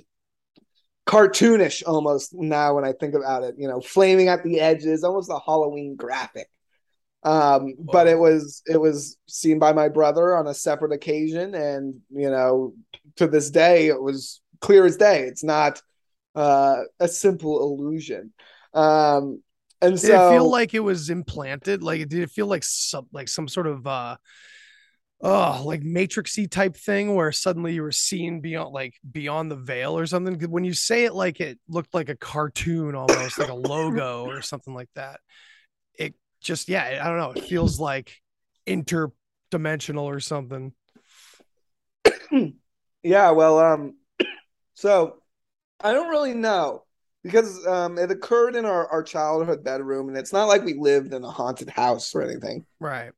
cartoonish almost now when I think about it, you know, flaming at the edges, almost a Halloween graphic. Um, but it was it was seen by my brother on a separate occasion, and you know, to this day, it was clear as day. It's not uh, a simple illusion. Um, and Did so it feel like it was implanted? Like did it feel like some like some sort of uh oh like matrixy type thing where suddenly you were seen beyond like beyond the veil or something? When you say it like it looked like a cartoon almost like a logo or something like that, it just yeah, I don't know. It feels like interdimensional or something. Yeah, well, um, so I don't really know because um, it occurred in our, our childhood bedroom, and it's not like we lived in a haunted house or anything. Right.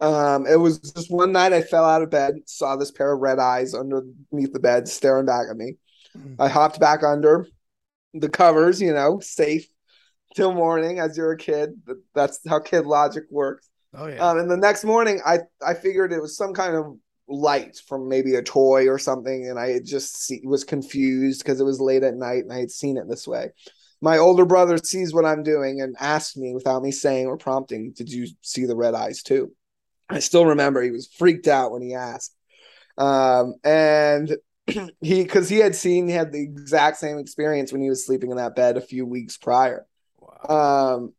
Um, it was just one night I fell out of bed, saw this pair of red eyes underneath the bed staring back at me. Mhm. I hopped back under the covers, you know, safe till morning as you're a kid. That's how kid logic works. Oh yeah. Um, and the next morning, I I figured it was some kind of light from maybe a toy or something, and I just see, was confused because it was late at night and I had seen it this way. My older brother sees what I'm doing and asks me without me saying or prompting, "Did you see the red eyes too?" I still remember he was freaked out when he asked, um, and he because he had seen he had the exact same experience when he was sleeping in that bed a few weeks prior. wow. Um,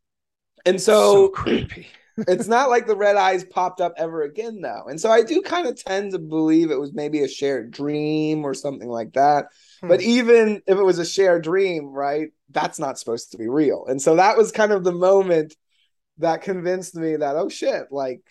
and so, creepy. It's not like the red eyes popped up ever again though. And so i do kind of tend to believe it was maybe a shared dream or something like that. But Hmm. even if it was a shared dream right that's not supposed to be real. And so that was kind of the moment that convinced me that oh shit like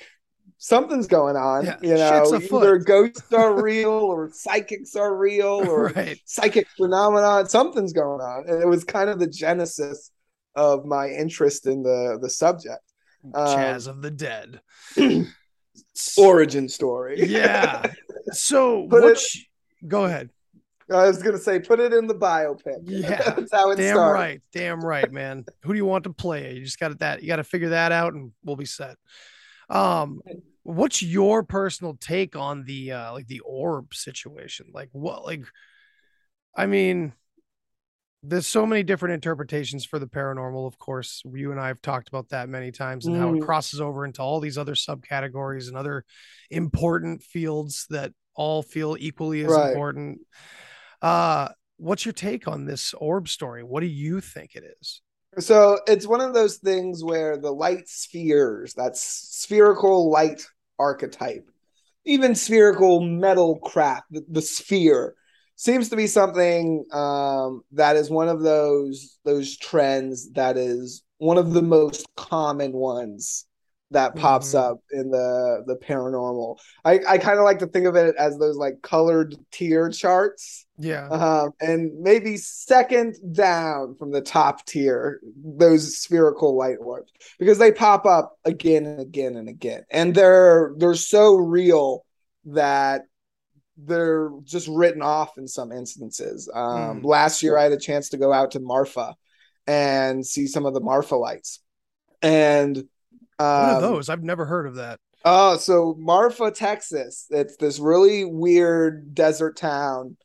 something's going on Yeah, you know either ghosts are real or psychics are real or right. psychic phenomenon something's going on. And it was kind of the genesis of my interest in the the subject um, Chaz of the Dead. origin story. Yeah. So Put it- Go ahead. I was gonna say, put it in the biopic. Yeah. that's how it Damn started. right. Damn right, man. Who do you want to play? You just got that. You got to figure that out, and we'll be set. Um, what's your personal take on the uh like the orb situation? Like what? Like, I mean, there's so many different interpretations for the paranormal. Of course, you and I have talked about that many times, and how it Mm. crosses over into all these other subcategories and other important fields that all feel equally as Right. important. Uh, what's your take on this orb story? What do you think it is? So it's one of those things where the light spheres, that spherical light archetype, even spherical metal craft the, the sphere seems to be something um, that is one of those those trends that is one of the most common ones that pops Mhm. up in the the paranormal. I I kind of like to think of it as those like colored tier charts. Yeah. Um, and maybe second down from the top tier, those spherical light orbs, because they pop up again and again and again, and they're they're so real that they're just written off in some instances. Um, Hmm. Last year, I had a chance to go out to Marfa and see some of the Marfa lights, and what are um, those? I've never heard of that. Oh, so Marfa, Texas. It's this really weird desert town.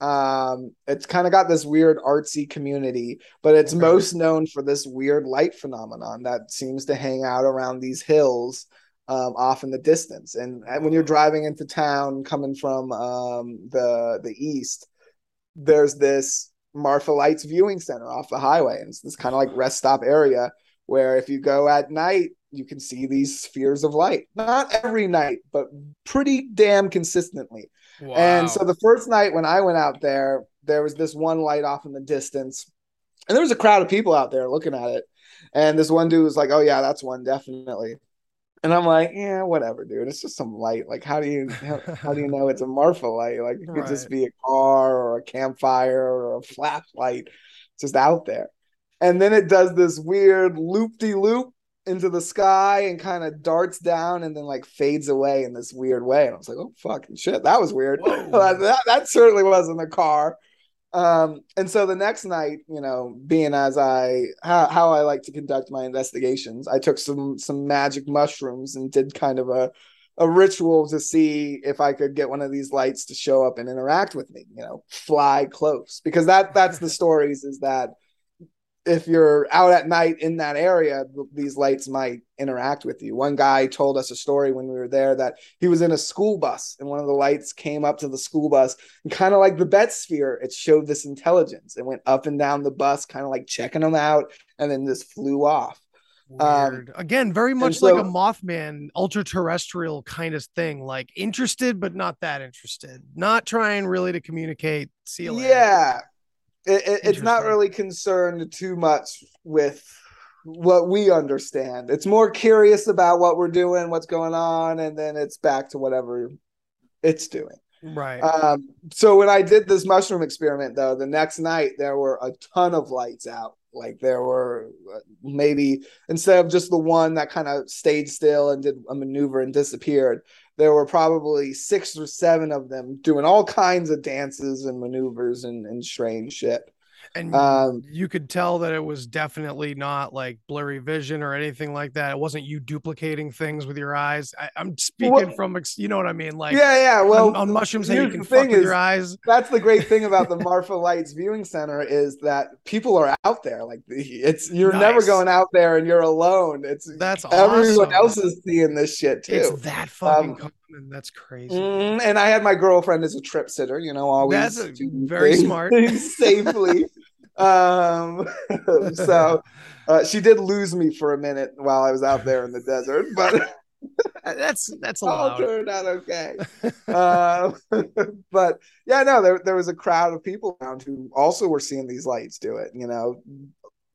Um, it's kind of got this weird artsy community, but it's Okay. most known for this weird light phenomenon that seems to hang out around these hills um, off in the distance. And, when you're driving into town coming from um, the the east, there's this Marfa Lights viewing center off the highway, and it's this kind of like rest stop area where if you go at night, you can see these spheres of light. Not every night, but pretty damn consistently. Wow. And so the first night when I went out there, there was this one light off in the distance, and there was a crowd of people out there looking at it. And this one dude was like, "Oh yeah, that's one definitely." And I'm like, "Yeah, whatever, dude. It's just some light. Like, how do you how, how do you know it's a Marfa light? Like, it could just be a car or a campfire or a flashlight, just out there." And then it does this weird loop de loop into the sky and kind of darts down and then like fades away in this weird way. And I was like, oh fucking shit, that was weird. That, that certainly wasn't a car. Um, and so the next night, you know, being as I how, how I like to conduct my investigations, I took some some magic mushrooms and did kind of a a ritual to see if I could get one of these lights to show up and interact with me, you know, fly close. Because that that's the stories is that if you're out at night in that area, these lights might interact with you. One guy told us a story when we were there that he was in a school bus and one of the lights came up to the school bus and kind of like the Betz sphere, it showed this intelligence. It went up and down the bus, kind of like checking them out, and then just flew off. um, Again, very much so- like a Mothman, ultra terrestrial kind of thing. Like interested, but not that interested. Not trying really to communicate. See you later. Yeah. It, it- it's not really concerned too much with what we understand. It's more curious about what we're doing, what's going on, and then it's back to whatever it's doing. Right. Um, so when I did this mushroom experiment, though, the next night there were a ton of lights out. Like there were uh, maybe instead of just the one that kind of stayed still and did a maneuver and disappeared, there were probably six or seven of them doing all kinds of dances and maneuvers and, and strange shit. And um, you could tell that it was definitely not like blurry vision or anything like that. It wasn't you duplicating things with your eyes. I, I'm speaking Well- from, you know what I mean? Like yeah, yeah. Well, on, on mushrooms, you can fuck thing with your eyes. that's the great thing about the Marfa Lights viewing center is that people are out there. Like it's you're never going out there and you're alone. It's That's everyone awesome. else is seeing this shit too. It's that fucking Um, common. That's crazy. Mhm, And I had my girlfriend as a trip sitter, you know, always That's very things smart. safely. Um, so uh, she did lose me for a minute while I was out there in the desert, but that's that's all turned out okay. uh, but yeah, no, there there was a crowd of people around who also were seeing these lights do it. You know,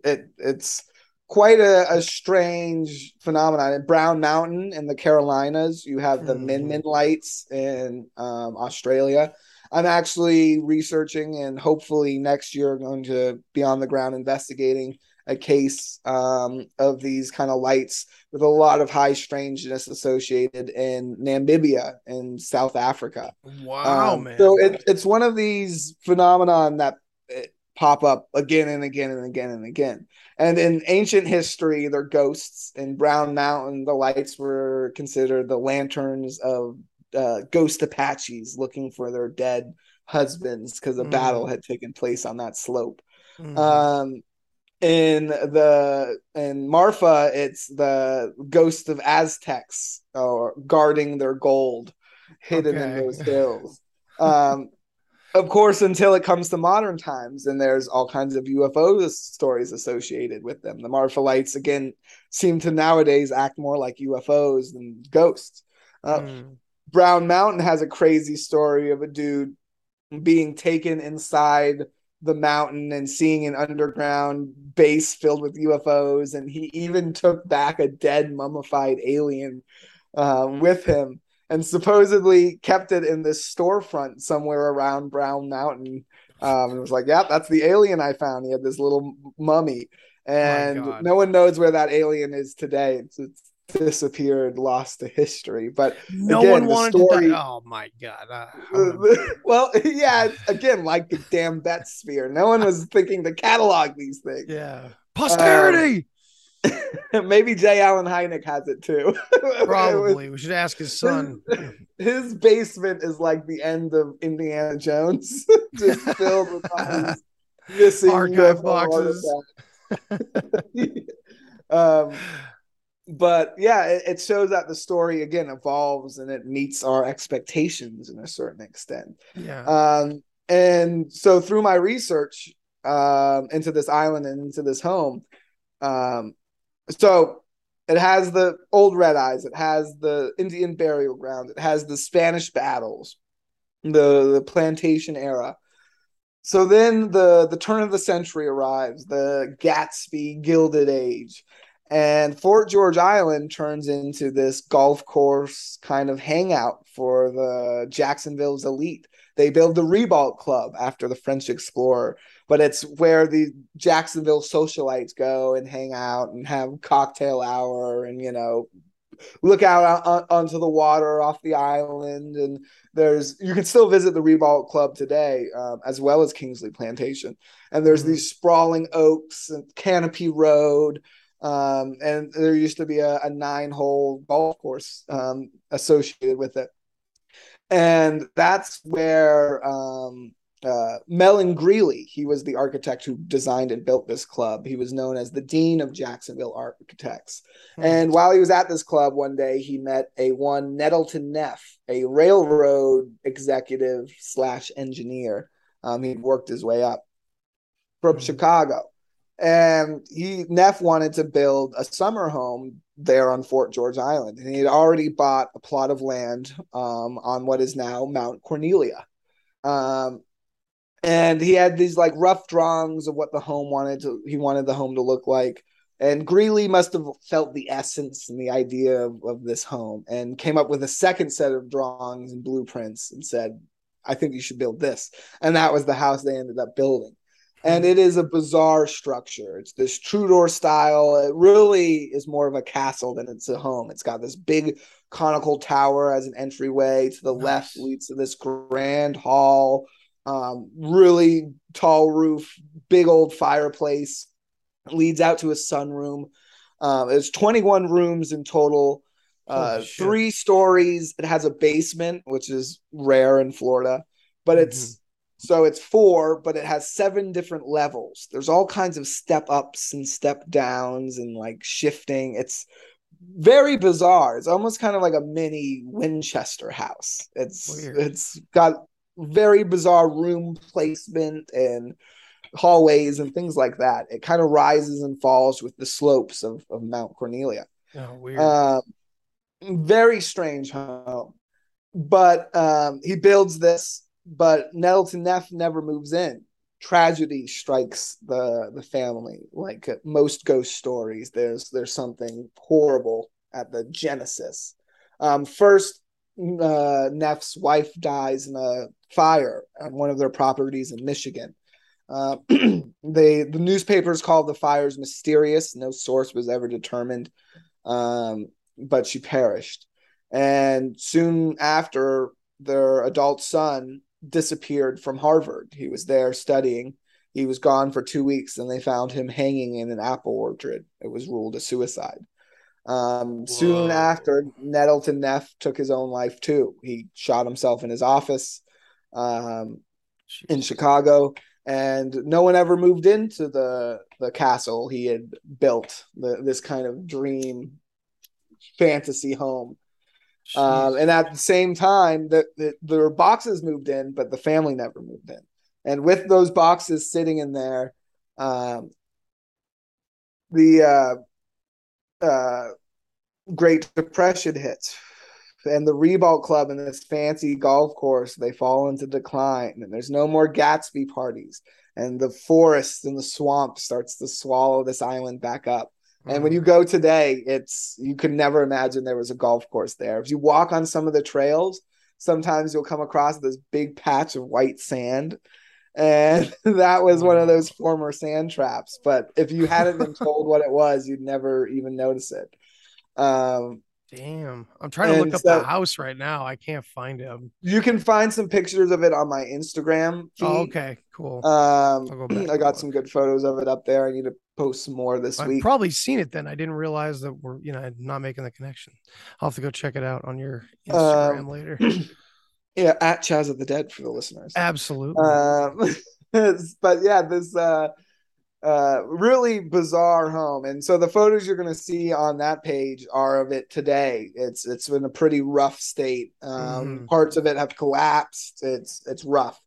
it it's quite a, a strange phenomenon. In Brown Mountain in the Carolinas, you have the Mhm. Min Min lights in um, Australia. I'm actually researching and hopefully next year going to be on the ground investigating a case um, of these kind of lights with a lot of high strangeness associated in Namibia in South Africa. Wow, Um, man. So it, it's one of these phenomenon that eh, pop up again and again and again and again. And in ancient history, they're ghosts. In Brown Mountain, the lights were considered the lanterns of uh, ghost Apaches looking for their dead husbands because a Mm. battle had taken place on that slope. Mhm. Um, in the in Marfa, it's the ghost of Aztecs or guarding their gold hidden in those hills. Um, of course, until it comes to modern times, and there's all kinds of UFO stories associated with them. The Marfa lights again seem to nowadays act more like UFOs than ghosts. Uh, Mm. Brown Mountain has a crazy story of a dude being taken inside the mountain and seeing an underground base filled with UFOs, and he even took back a dead mummified alien uh, with him, and supposedly kept it in this storefront somewhere around Brown Mountain. Um, and was like, "Yeah, that's the alien I found." He had this little mummy, and no one knows where that alien is today. It's, it's disappeared, lost to history. But no again, one the wanted story- to. Die. Oh my god! Uh, well, yeah, again, like the damn Betz sphere. No one was thinking to catalog these things. yeah, posterity. Maybe J. Allen Hynek has it too. It was- Probably. We should ask his son. His basement is like the end of Indiana Jones, just filled with all these missing Archive boxes. um, but yeah, it, it shows that the story again evolves and it meets our expectations in a certain extent. Yeah. Um, and so through my research um, into this island and into this home, um, so it has the old red eyes, it has the Indian burial ground, it has the Spanish battles, the the plantation era. So then the the turn of the century arrives, the Gatsby Gilded Age, and Fort George Island turns into this golf course kind of hangout for the Jacksonville's elite. They build the Ribault Club after the French explorer, but it's where the Jacksonville socialites go and hang out and have cocktail hour and you know look out on, onto the water off the island. And there's you can still visit the Ribault Club today um, as well as Kingsley Plantation. And there's these sprawling oaks and Canopy Road um, and there used to be a, a nine hole golf course um, associated with it and that's where um, uh, Mellen Greeley, he was the architect who designed and built this club. He was known as the Dean of Jacksonville Architects. And while he was at this club one day, he met a one Nettleton Neff, a railroad executive slash engineer. Um, he'd worked his way up from Chicago. And he Neff wanted to build a summer home there on Fort George Island, and he had already bought a plot of land um, on what is now Mount Cornelia. Um, and he had these like rough drawings of what the home wanted to he wanted the home to look like. And Greeley must have felt the essence and the idea of, of this home and came up with a second set of drawings and blueprints and said, I think you should build this. And that was the house they ended up building and it is a bizarre structure. It's this Tudor style. It really is more of a castle than it's a home. It's got this big conical tower as an entryway. To the left leads to this grand hall, um, really tall roof, big old fireplace. Leads out to a sunroom. Um, there's 21 rooms in total. Uh, three stories. It has a basement, which is rare in Florida, but it's so it's four, but it has seven different levels. There's all kinds of step ups and step downs and like shifting. It's very bizarre. It's almost kind of like a mini Winchester house. It's Weird. it's got very bizarre room placement and hallways and things like that. It kind of rises and falls with the slopes of, of Mount Cornelia. Oh, weird. Um, very strange home. But um, he builds this, but Nettleton Neff never moves in. Tragedy strikes the the family. Like most ghost stories, there's there's something horrible at the genesis. Um, first, uh, Neff's wife dies in a fire on one of their properties in Michigan. Uh, they the newspapers called the fires mysterious. No source was ever determined, um, but she perished. And soon after, their adult son disappeared from Harvard. He was there studying. He was gone for two weeks, and they found him hanging in an apple orchard. It was ruled a suicide. Um, soon after, Nettleton Neff took his own life too. He shot himself in his office um, in Chicago, and no one ever moved into the the castle he had built. The, this kind of dream fantasy home. Um, and at the same time, that the, their boxes moved in, but the family never moved in. And with those boxes sitting in there, um, the uh, uh, Great Depression hits, and the Ribault Club and this fancy golf course they fall into decline, and there's no more Gatsby parties, and the forest and the swamp starts to swallow this island back up. And when you go today, it's you could never imagine there was a golf course there. If you walk on some of the trails, sometimes you'll come across this big patch of white sand. And that was one of those former sand traps. But if you hadn't been told what it was, you'd never even notice it. Um, Damn. I'm trying to look up so- the house right now. I can't find him. you can find some pictures of it on my Instagram. Feed. Oh, okay, cool. Um, I'll go back I got some good photos of it up there. I need to post more this week. I've week. probably seen it then. I didn't realize that we're, you know, not making the connection. I'll have to go check it out on your Instagram Um, later. yeah, at Chaz of the Dead for the listeners. Absolutely. Um, but yeah, this uh, uh, really bizarre home, and so the photos you're going to see on that page are of it today. It's it's in a pretty rough state. Um, Mhm. Parts of it have collapsed. It's it's rough,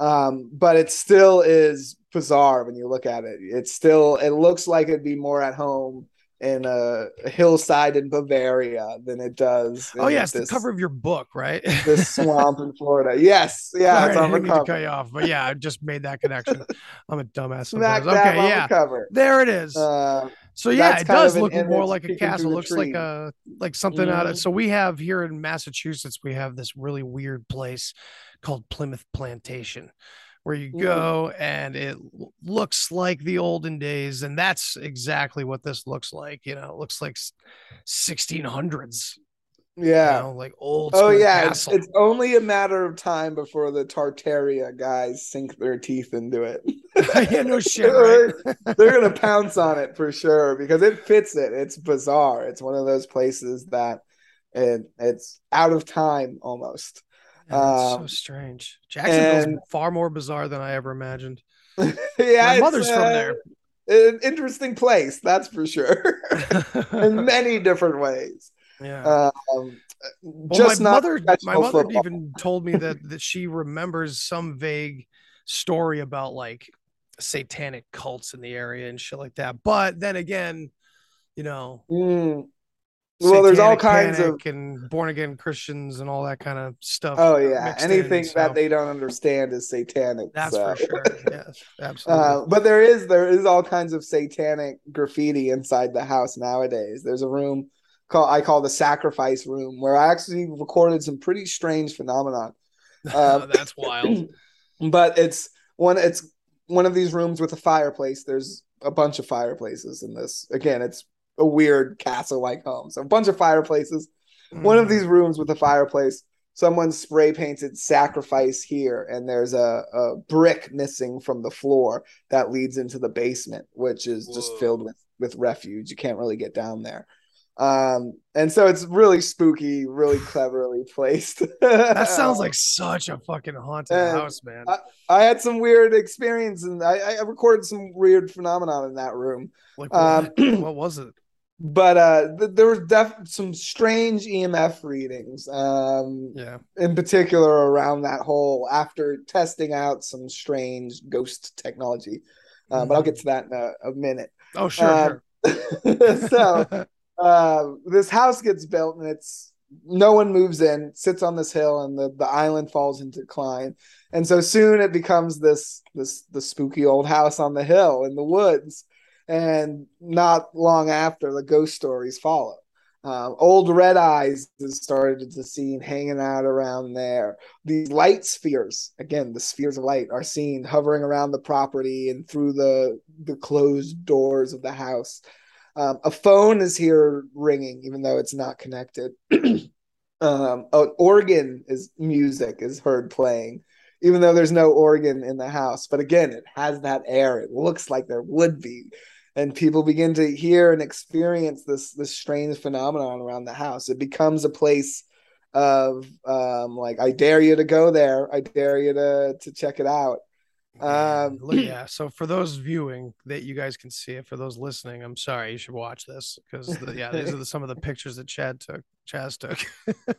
um, but it still is bizarre when you look at it. It still it looks like it'd be more at home in a, hillside in Bavaria than it does. oh yeah, it's the cover of your book, right? this swamp in Florida. Yes, yeah, Sorry, it's I on the didn't mean to cut you off, but yeah, I just made that connection. I'm a dumbass. Sometimes. Okay, on yeah, the cover. there it is. Uh, so yeah, it does look more like a castle. Looks like a like something out of. Mhm. So we have here in Massachusetts, we have this really weird place called Plymouth Plantation, where you go and it looks like the olden days, and that's exactly what this looks like. You know, it looks like 1600s. yeah. you know, like old. Oh yeah, it's, castle. it's only a matter of time before the Tartaria guys sink their teeth into it. yeah, no shit, right? they're, they're gonna pounce on it for sure because it fits it. It's bizarre. It's one of those places that it, it's out of time almost. Yeah, it's so Um, strange. Jacksonville's and- far more bizarre than I ever imagined. yeah, My mother's from uh, there. An interesting place, that's for sure, in many different ways. yeah. Um, Well, just my mother, my mother football. even told me that that she remembers some vague story about like satanic cults in the area and shit like that. But then again, you know, Mm. Well, there's all kinds of and born again Christians and all that kind of stuff. oh yeah, mixed in, anything so that they don't understand is satanic. That's so. for sure. Yes, absolutely. Uh, but there is there is all kinds of satanic graffiti inside the house nowadays. There's a room called I call the sacrifice room where I actually recorded some pretty strange phenomenon. uh, That's wild. but it's one it's one of these rooms with a fireplace. There's a bunch of fireplaces in this. Again, it's a weird castle like home. So a bunch of fireplaces. One of Mhm. these rooms with a fireplace. Someone spray painted sacrifice here, and there's a, a brick missing from the floor that leads into the basement, which is just filled with with refuge. You can't really get down there. Um, and so it's really spooky, really cleverly placed. That sounds like such a fucking haunted And house, man. I had some weird experience, and I, I recorded some weird phenomenon in that room. Like um, what? what was it? But uh, th- there was def- some strange EMF readings, um, Yeah. in particular around that hole after testing out some strange ghost technology. Uh, But I'll get to that in a, a minute. Oh, sure, um, sure. so uh, this house gets built and it's no one moves in sits on this hill and the, the island falls into decline and so soon it becomes this this the spooky old house on the hill in the woods and not long after the ghost stories follow um, old red eyes is started to seen hanging out around there these light spheres again the spheres of light are seen hovering around the property and through the the closed doors of the house um, a phone is here ringing, even though it's not connected. um, an organ is music is heard playing, even though there's no organ in the house. But again, it has that air. It looks like there would be, and people begin to hear and experience this this strange phenomenon around the house. It becomes a place of um, like I dare you to go there. I dare you to to check it out. Um, yeah. So for those viewing, that you guys can see it. For those listening, I'm sorry, you should watch this because yeah, these are the, some of the pictures that Chad took. Chaz took.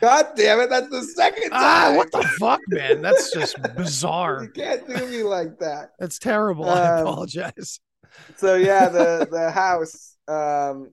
God damn it! That's the second time. ah, what the fuck, man? That's just bizarre. You can't do me like that. That's terrible. I Um, apologize. So yeah, the the house um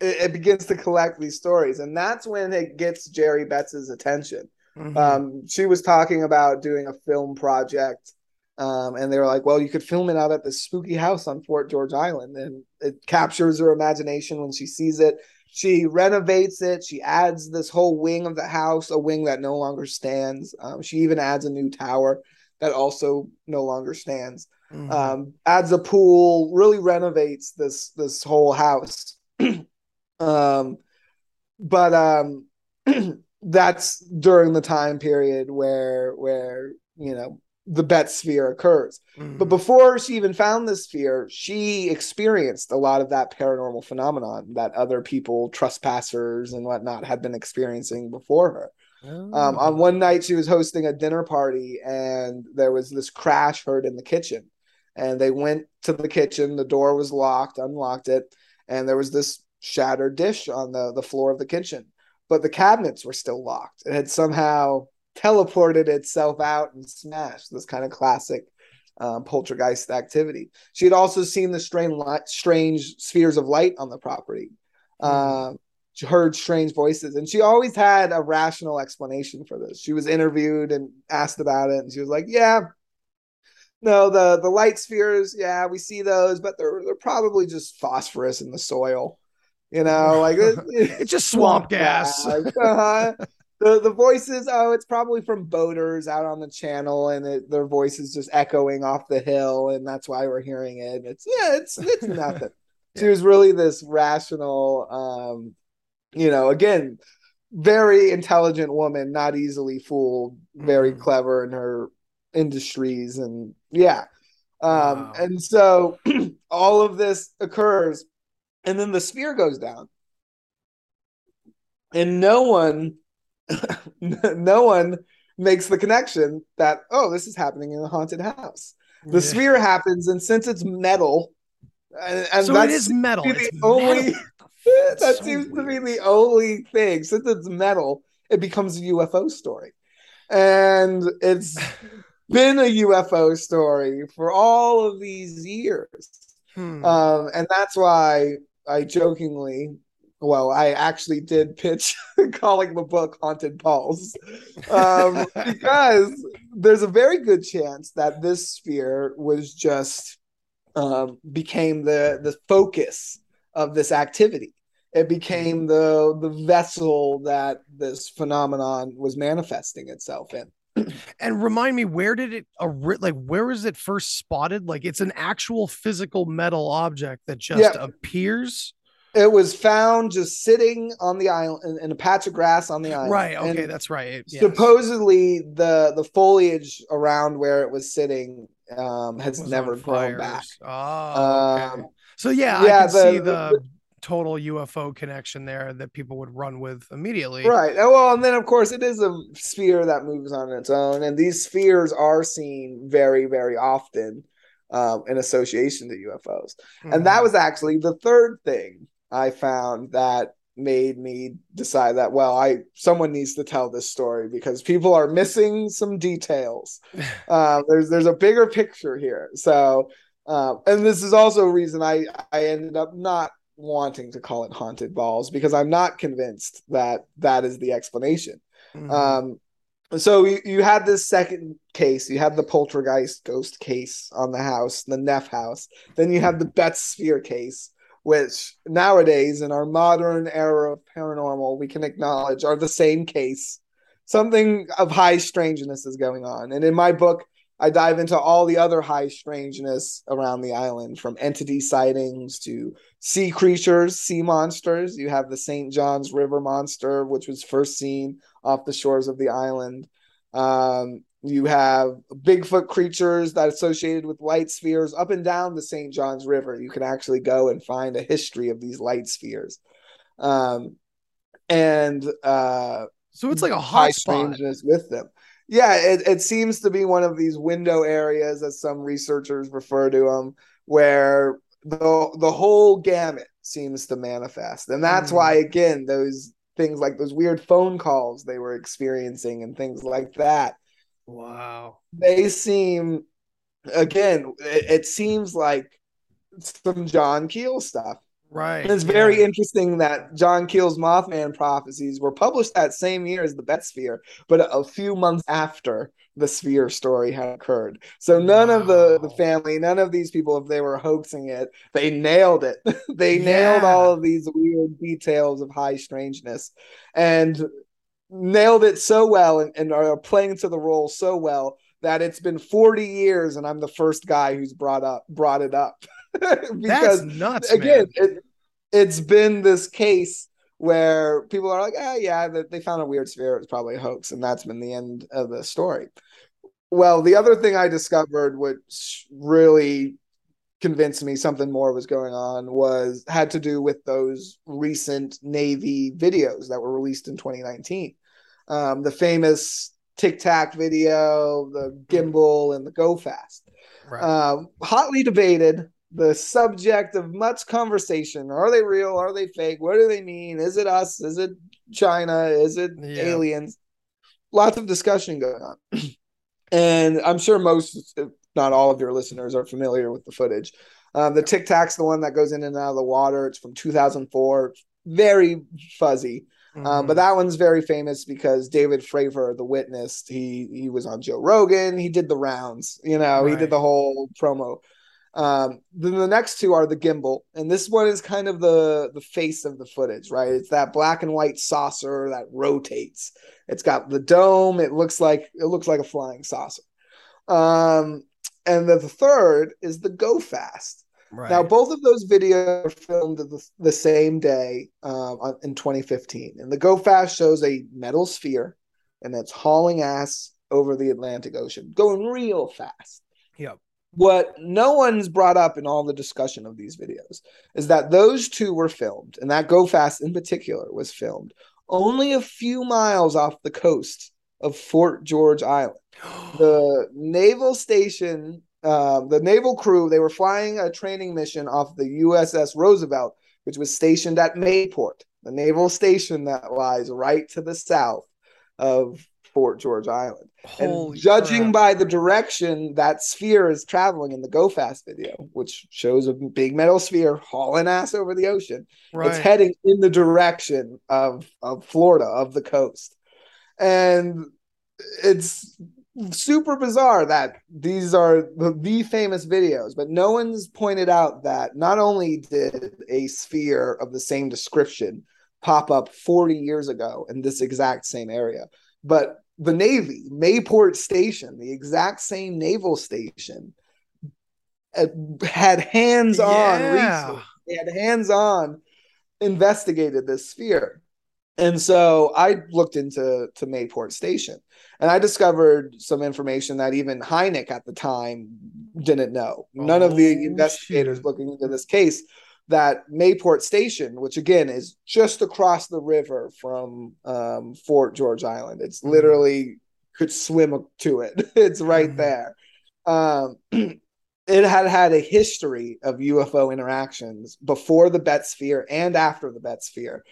it, it begins to collect these stories, and that's when it gets Jerry Betz's attention. Mhm. Um, she was talking about doing a film project, um, and they were like, "Well, you could film it out at this spooky house on Fort George Island," and it captures her imagination when she sees it. She renovates it. She adds this whole wing of the house, a wing that no longer stands. Um, she even adds a new tower that also no longer stands. Mhm. Um, adds a pool, really renovates this this whole house. um, but um, that's during the time period where where you know the Betz sphere occurs. Mhm. But before she even found this sphere, she experienced a lot of that paranormal phenomenon that other people, trespassers and whatnot, had been experiencing before her. Um, Oh. on one night, she was hosting a dinner party, and there was this crash heard in the kitchen. And they went to the kitchen. The door was locked, unlocked it, and there was this shattered dish on the, the floor of the kitchen. But the cabinets were still locked. It had somehow teleported itself out and smashed. This kind of classic um, poltergeist activity. She had also seen the strange, light, strange spheres of light on the property. Um, she heard strange voices and she always had a rational explanation for this she was interviewed and asked about it and she was like yeah no the the light spheres yeah we see those but they're they're probably just phosphorus in the soil you know like it- It's just swamp gas. uh-huh. the the voices oh it's probably from boaters out on the channel and it, their voices just echoing off the hill and that's why we're hearing it it's yeah it's it's nothing she was really this rational um you know again very intelligent woman not easily fooled very Mhm. clever in her industries and yeah um Wow. and so all of this occurs and then the sphere goes down and no one no one makes the connection that oh this is happening in a haunted house the Yeah. sphere happens and since it's metal and, and so it is metal. the It's only- metal. that so seems to be the only thing. Since it's metal, it becomes a UFO story. And it's been a UFO story for all of these years. Hmm. Um, and that's why I jokingly, well, I actually did pitch calling the book Haunted Balls. Um, because there's a very good chance that this sphere was just um, became the the focus of this activity. It became the the vessel that this phenomenon was manifesting itself in. And remind me, where did it like? Where was it first spotted? Like, it's an actual physical metal object that just Yeah. appears. It was found just sitting on the island in, a patch of grass on the island. Right. Okay, And that's right. It- yes. supposedly the the foliage around where it was sitting um, has Was never grown back. Oh, okay. Um, so yeah, yeah, I can the- see the- the, total UFO connection there that people would run with immediately. Right. Oh, Well, and then of course it is a sphere that moves on its own, and these spheres are seen very, very often um, in association to UFOs. And that Mhm. was actually the third thing I found that made me decide that well, I someone needs to tell this story because people are missing some details. uh, there's there's a bigger picture here. So, uh, and this is also a reason I I ended up not wanting to call it haunted balls because I'm not convinced that that is the explanation. Mhm. Um, so you, you had this second case, you had the poltergeist ghost case on the house, the Neff house. Then you have the Betz Sphere case, which nowadays in our modern era of paranormal, we can acknowledge are the same case. Something of high strangeness is going on. And in my book, I dive into all the other high strangeness around the island, from entity sightings to sea creatures, sea monsters. You have the St. John's River monster, which was first seen off the shores of the island. Um, you have Bigfoot creatures that associated with light spheres up and down the St. John's River. You can actually go and find a history of these light spheres. Um, and uh, so it's like a high hot spot. strangeness with them. Yeah, it, it seems to be one of these window areas, as some researchers refer to them, where the the whole gamut seems to manifest, and that's Mm. why again those things like those weird phone calls they were experiencing and things like that Wow. they seem again it, it seems like some john keel stuff Right. And it's very yeah. interesting that John Keel's Mothman prophecies were published that same year as the Betz Sphere, but a, few months after the Sphere story had occurred. So none of the the family, none of these people, if they were hoaxing it, they nailed it. they nailed all of these weird details of high strangeness, and nailed it so well, and, and are playing to the role so well that it's been 40 years, and I'm the first guy who's brought up brought it up because nuts, again, it, it's been this case where people are like, ah, yeah, they, they found a weird sphere. It's probably a hoax. And that's been the end of the story. Well, the other thing I discovered, which really convinced me something more was going on, was had to do with those recent Navy videos that were released in 2019. Um, the famous Tic Tac video, the gimbal, and the Go Fast Right. um, hotly debated, the subject of much conversation. Are they real? Are they fake? What do they mean? Is it us? Is it China? Is it Yeah. aliens? Lots of discussion going on. and I'm sure most, if not all of your listeners, are familiar with the footage. Um, the Tic Tac's the one that goes in and out of the water. It's from 2004. Very fuzzy. Um, but Mhm. that one's very famous because David Fravor, the witness, he he was on Joe Rogan. He did the rounds. You know, he did the whole promo. Um, then the next two are the gimbal, and this one is kind of the the face of the footage, right? It's that black and white saucer that rotates. It's got the dome. It looks like it looks like a flying saucer. Um, and the, the third is the Go Fast. right. Now, both of those videos were filmed the, the same day um, on- in 2015. And the Go Fast shows a metal sphere and it's hauling ass over the Atlantic Ocean, going real fast. Yep. What no one's brought up in all the discussion of these videos is that those two were filmed, and that Go Fast in particular was filmed only a few miles off the coast of Fort George Island. The naval station, uh, the naval crew, they were flying a training mission off the USS Roosevelt, which was stationed at Mayport, the naval station that lies right to the south of Fort George Island. Holy and judging crap. by the direction that sphere is traveling in the Go Fast video, which shows a big metal sphere hauling ass over the ocean, right. it's heading in the direction of of Florida of the coast, and it's super bizarre that these are the, the famous videos, but no one's pointed out that not only did a sphere of the same description pop up 40 years ago in this exact same area, but the Navy, Mayport Station, the exact same naval station, uh, had hands on Yeah. research. They had hands on investigated this sphere. And so I looked into to Mayport Station and I discovered some information that even Hynek at the time didn't know. None of the Oh, investigators shit. looking into this case that Mayport Station, which again is just across the river from um, Fort George Island, it's Mhm. literally could swim to it. It's right Mhm. there. Um, it had had a history of UFO interactions before the Betz Sphere and after the Betz Sphere.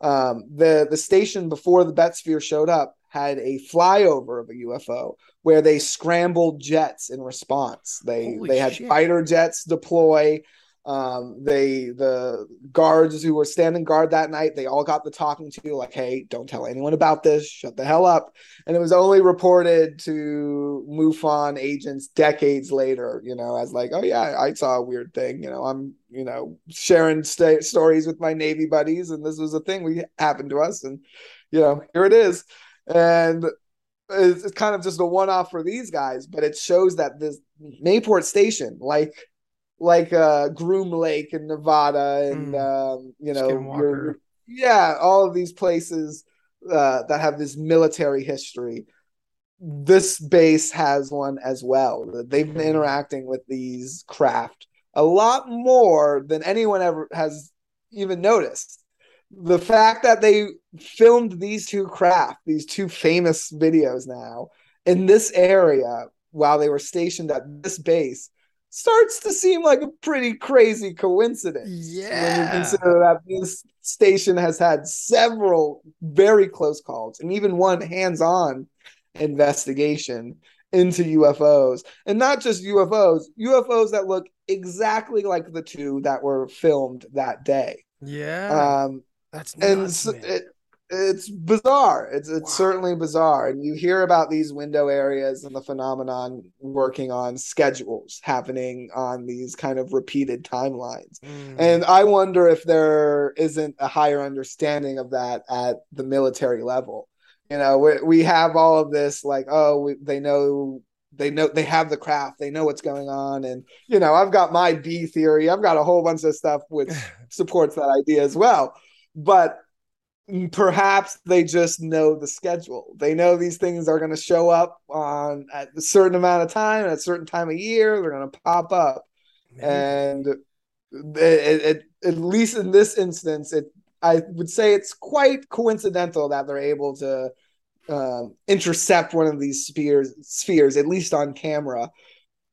Um, the the station before the Betz Sphere showed up had a flyover of a UFO where they scrambled jets in response. They Holy they had shit. fighter jets deploy. Um, they the guards who were standing guard that night, they all got the talking to like, hey, don't tell anyone about this, shut the hell up. And it was only reported to MUFON agents decades later, you know, as like, oh yeah, I saw a weird thing. You know, I'm, you know, sharing sta stories with my Navy buddies, and this was a thing we happened to us, and you know, here it is. And it's, it's kind of just a one-off for these guys, but it shows that this Mayport Station, like like uh Groom Lake in Nevada and Mm. um, you know, your, yeah, all of these places uh, that have this military history. This base has one as well. They've been Mhm. interacting with these craft a lot more than anyone ever has even noticed. The fact that they filmed these two craft, these two famous videos now in this area while they were stationed at this base starts to seem like a pretty crazy coincidence. When Yeah. you consider that this station has had several very close calls and even one hands on investigation into UFOs, and not just UFOs, UFOs that look exactly like the two that were filmed that day. Yeah, Um, that's and nuts, s- man. it, it's bizarre. It's it's Wow. certainly bizarre, and you hear about these window areas and the phenomenon working on schedules happening on these kind of repeated timelines. Mm. And I wonder if there isn't a higher understanding of that at the military level. You know, we, we have all of this like, oh, we, they know they know they have the craft, they know what's going on, and you know, I've got my B theory. I've got a whole bunch of stuff which supports that idea as well. But perhaps they just know the schedule. They know these things are going to show up on at a certain amount of time at a certain time of year. They're going to pop up, and it, it, it, at least in this instance, it I would say it's quite coincidental that they're able to um, intercept one of these spheres, spheres at least on camera,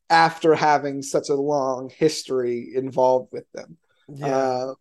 after having such a long history involved with them. yeah. Uh,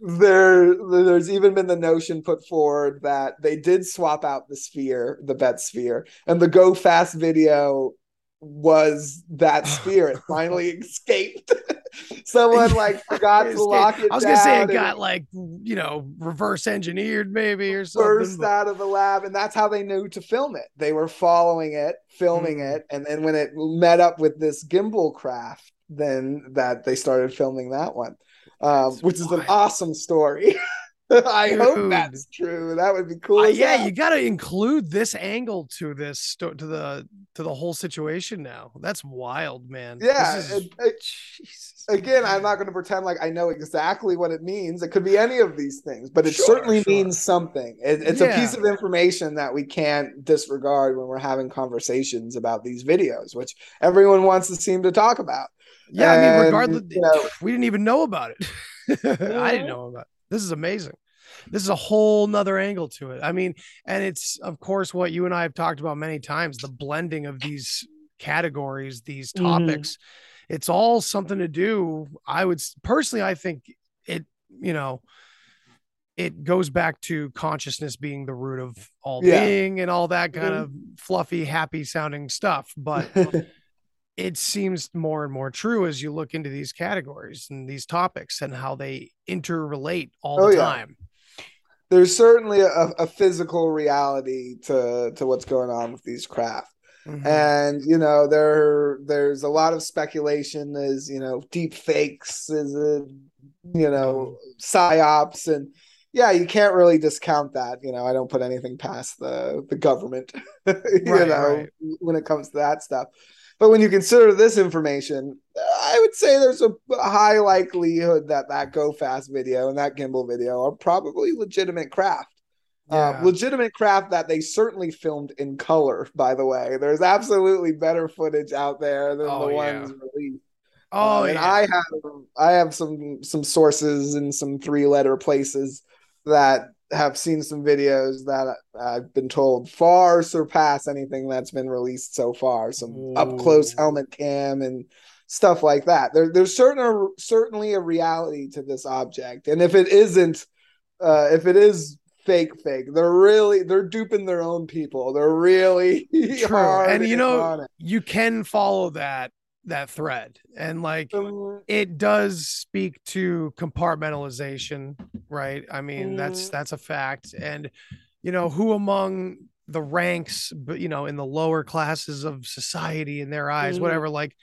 there, there's even been the notion put forward that they did swap out the sphere, the Betz sphere, and the Go Fast video was that sphere. It finally escaped. Someone like forgot to lock it. I was gonna say it got like you know reverse engineered maybe or something. burst out of the lab, and that's how they knew to film it. They were following it, filming Mm. it, and then when it met up with this gimbal craft, then that they started filming that one, um, which is an awesome story. I hope that's true. That would be cool. Uh, yeah, hell. you got to include this angle to this sto- to the to the whole situation now. That's wild, man. This Yeah, is- it- it- Jesus. Again, I'm not going to pretend like I know exactly what it means. It could be any of these things, but it Sure, certainly sure. means something. It, it's a piece of information that we can't disregard when we're having conversations about these videos, which everyone wants to seem to talk about. Yeah, I mean, regardless, you know- we didn't even know about it. I didn't know about it. This is amazing. This is a whole nother angle to it. I mean, and it's of course what you and I have talked about many times, the blending of these categories, these Mhm. topics. It's all something to do. I would personally, I think it, you know, it goes back to consciousness being the root of all Yeah. being and all that kind Mhm. of fluffy, happy sounding stuff. But it seems more and more true as you look into these categories and these topics and how they interrelate all Oh, the yeah. time. There's certainly a, a physical reality to to what's going on with these craft. Mhm. and you know there there's a lot of speculation is you know deep fakes is it you know psyops and yeah you can't really discount that you know i don't put anything past the the government you Right, know right. when it comes to that stuff but when you consider this information i would say there's a high likelihood that that go fast video and that gimbal video are probably legitimate craft Yeah. uh, legitimate craft that they certainly filmed in color, by the way. There's absolutely better footage out there than Oh, the yeah. ones released. oh, Uh, and yeah. I have I have some some sources in some three letter places that have seen some videos that I've been told far surpass anything that's been released so far. Some up close helmet cam and stuff like that. There, there's certain certainly a reality to this object, and if it isn't, uh, if it is fake, fake, they're really they're duping their own people. They're really True. And you know, you can follow that that thread and like Um, it does speak to compartmentalization right i mean that's Mhm. that's a fact and you know who among the ranks but you know in the lower classes of society in their eyes Mhm. whatever like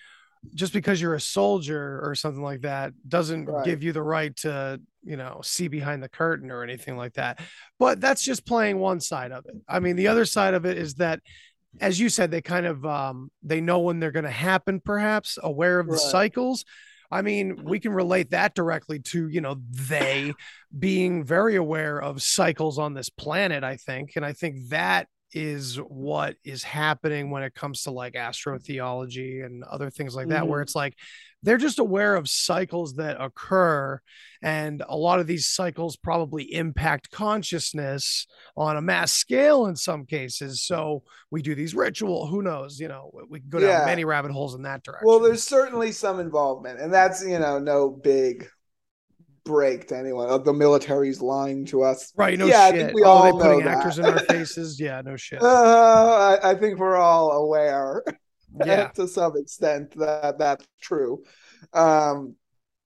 just because you're a soldier or something like that doesn't Right. give you the right to you know see behind the curtain or anything like that but that's just playing one side of it i mean the other side of it is that as you said they kind of um they know when they're going to happen perhaps aware of the Right. cycles i mean mm-hmm. we can relate that directly to you know they being very aware of cycles on this planet i think. And i think that is what is happening when it comes to like astrotheology and other things like that where Mhm. it's like they're just aware of cycles that occur and a lot of these cycles probably impact consciousness on a mass scale in some cases so we do these ritual who knows you know we can go down Yeah. many rabbit holes in that direction Well, there's certainly some involvement, and that's you know no big break to anyone. Oh, The military's lying to us. right no yeah, I shit think we oh all they putting that. actors in our faces yeah no shit Uh, I, I think we're all aware. Yeah. to some extent that that's true. Um,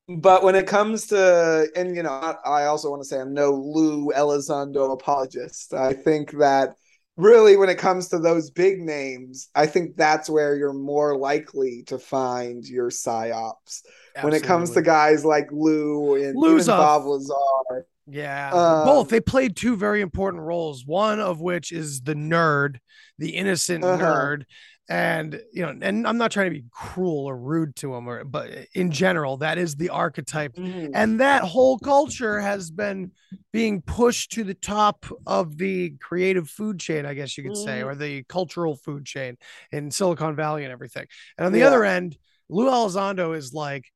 but when it comes to, and you know, I, I also want to say I'm no Lou Elizondo apologist. I think that really when it comes to those big names, I think that's where you're more likely to find your psyops. When it comes to guys like Lou and Lou's even Bob Lazar, Yeah, Um, both. They played two very important roles. One of which is the nerd, the innocent Uh-huh. nerd, and you know, and I'm not trying to be cruel or rude to him, or but in general, that is the archetype, Mhm. and that whole culture has been being pushed to the top of the creative food chain, I guess you could say, Mhm. or the cultural food chain in Silicon Valley and everything. And on the Yeah. other end, Lou Elizondo is like,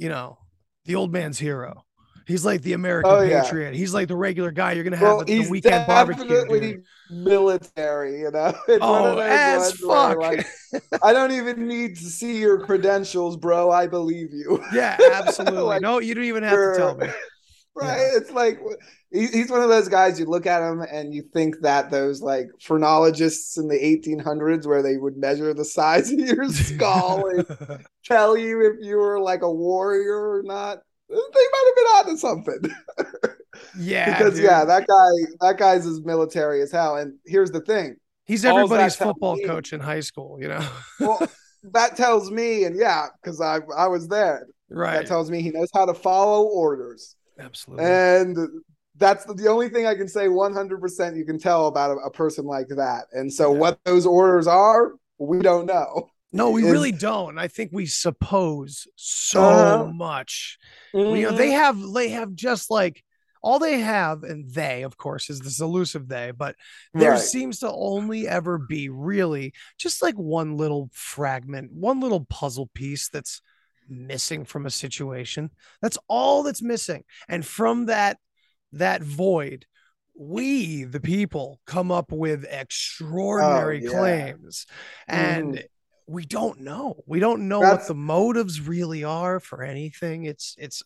you know, the old man's hero. He's like the American Oh, yeah. patriot. He's like the regular guy you're gonna have well, at the weekend barbecue. dude. military, you know. It's Oh, as fuck. like, I don't even need to see your credentials, bro. I believe you. yeah, absolutely. Like, no, you don't even have to tell me. Right? Yeah. It's like he, he's one of those guys. You look at him and you think that those like phrenologists in the 1800s, where they would measure the size of your skull and tell you if you were like a warrior or not. They might have been onto something. yeah, because dude. yeah, that guy, that guy's as military as hell. And here's the thing: he's everybody's football me- coach in high school. You know, well, that tells me, and yeah, because I I was there. right? That tells me he knows how to follow orders, absolutely. and that's the, the only thing I can say 100% you can tell about a, a person like that. And so, Yeah. what those orders are, we don't know. no, we really don't. I think we suppose so Uh-huh. much. you know they have they have just like all they have and they of course is this elusive they but there Right. seems to only ever be really just like one little fragment one little puzzle piece that's missing from a situation. That's all that's missing. And from that that void we the people come up with extraordinary yeah. claims. And Mhm. we don't know. We don't know That's- what the motives really are for anything. It's it's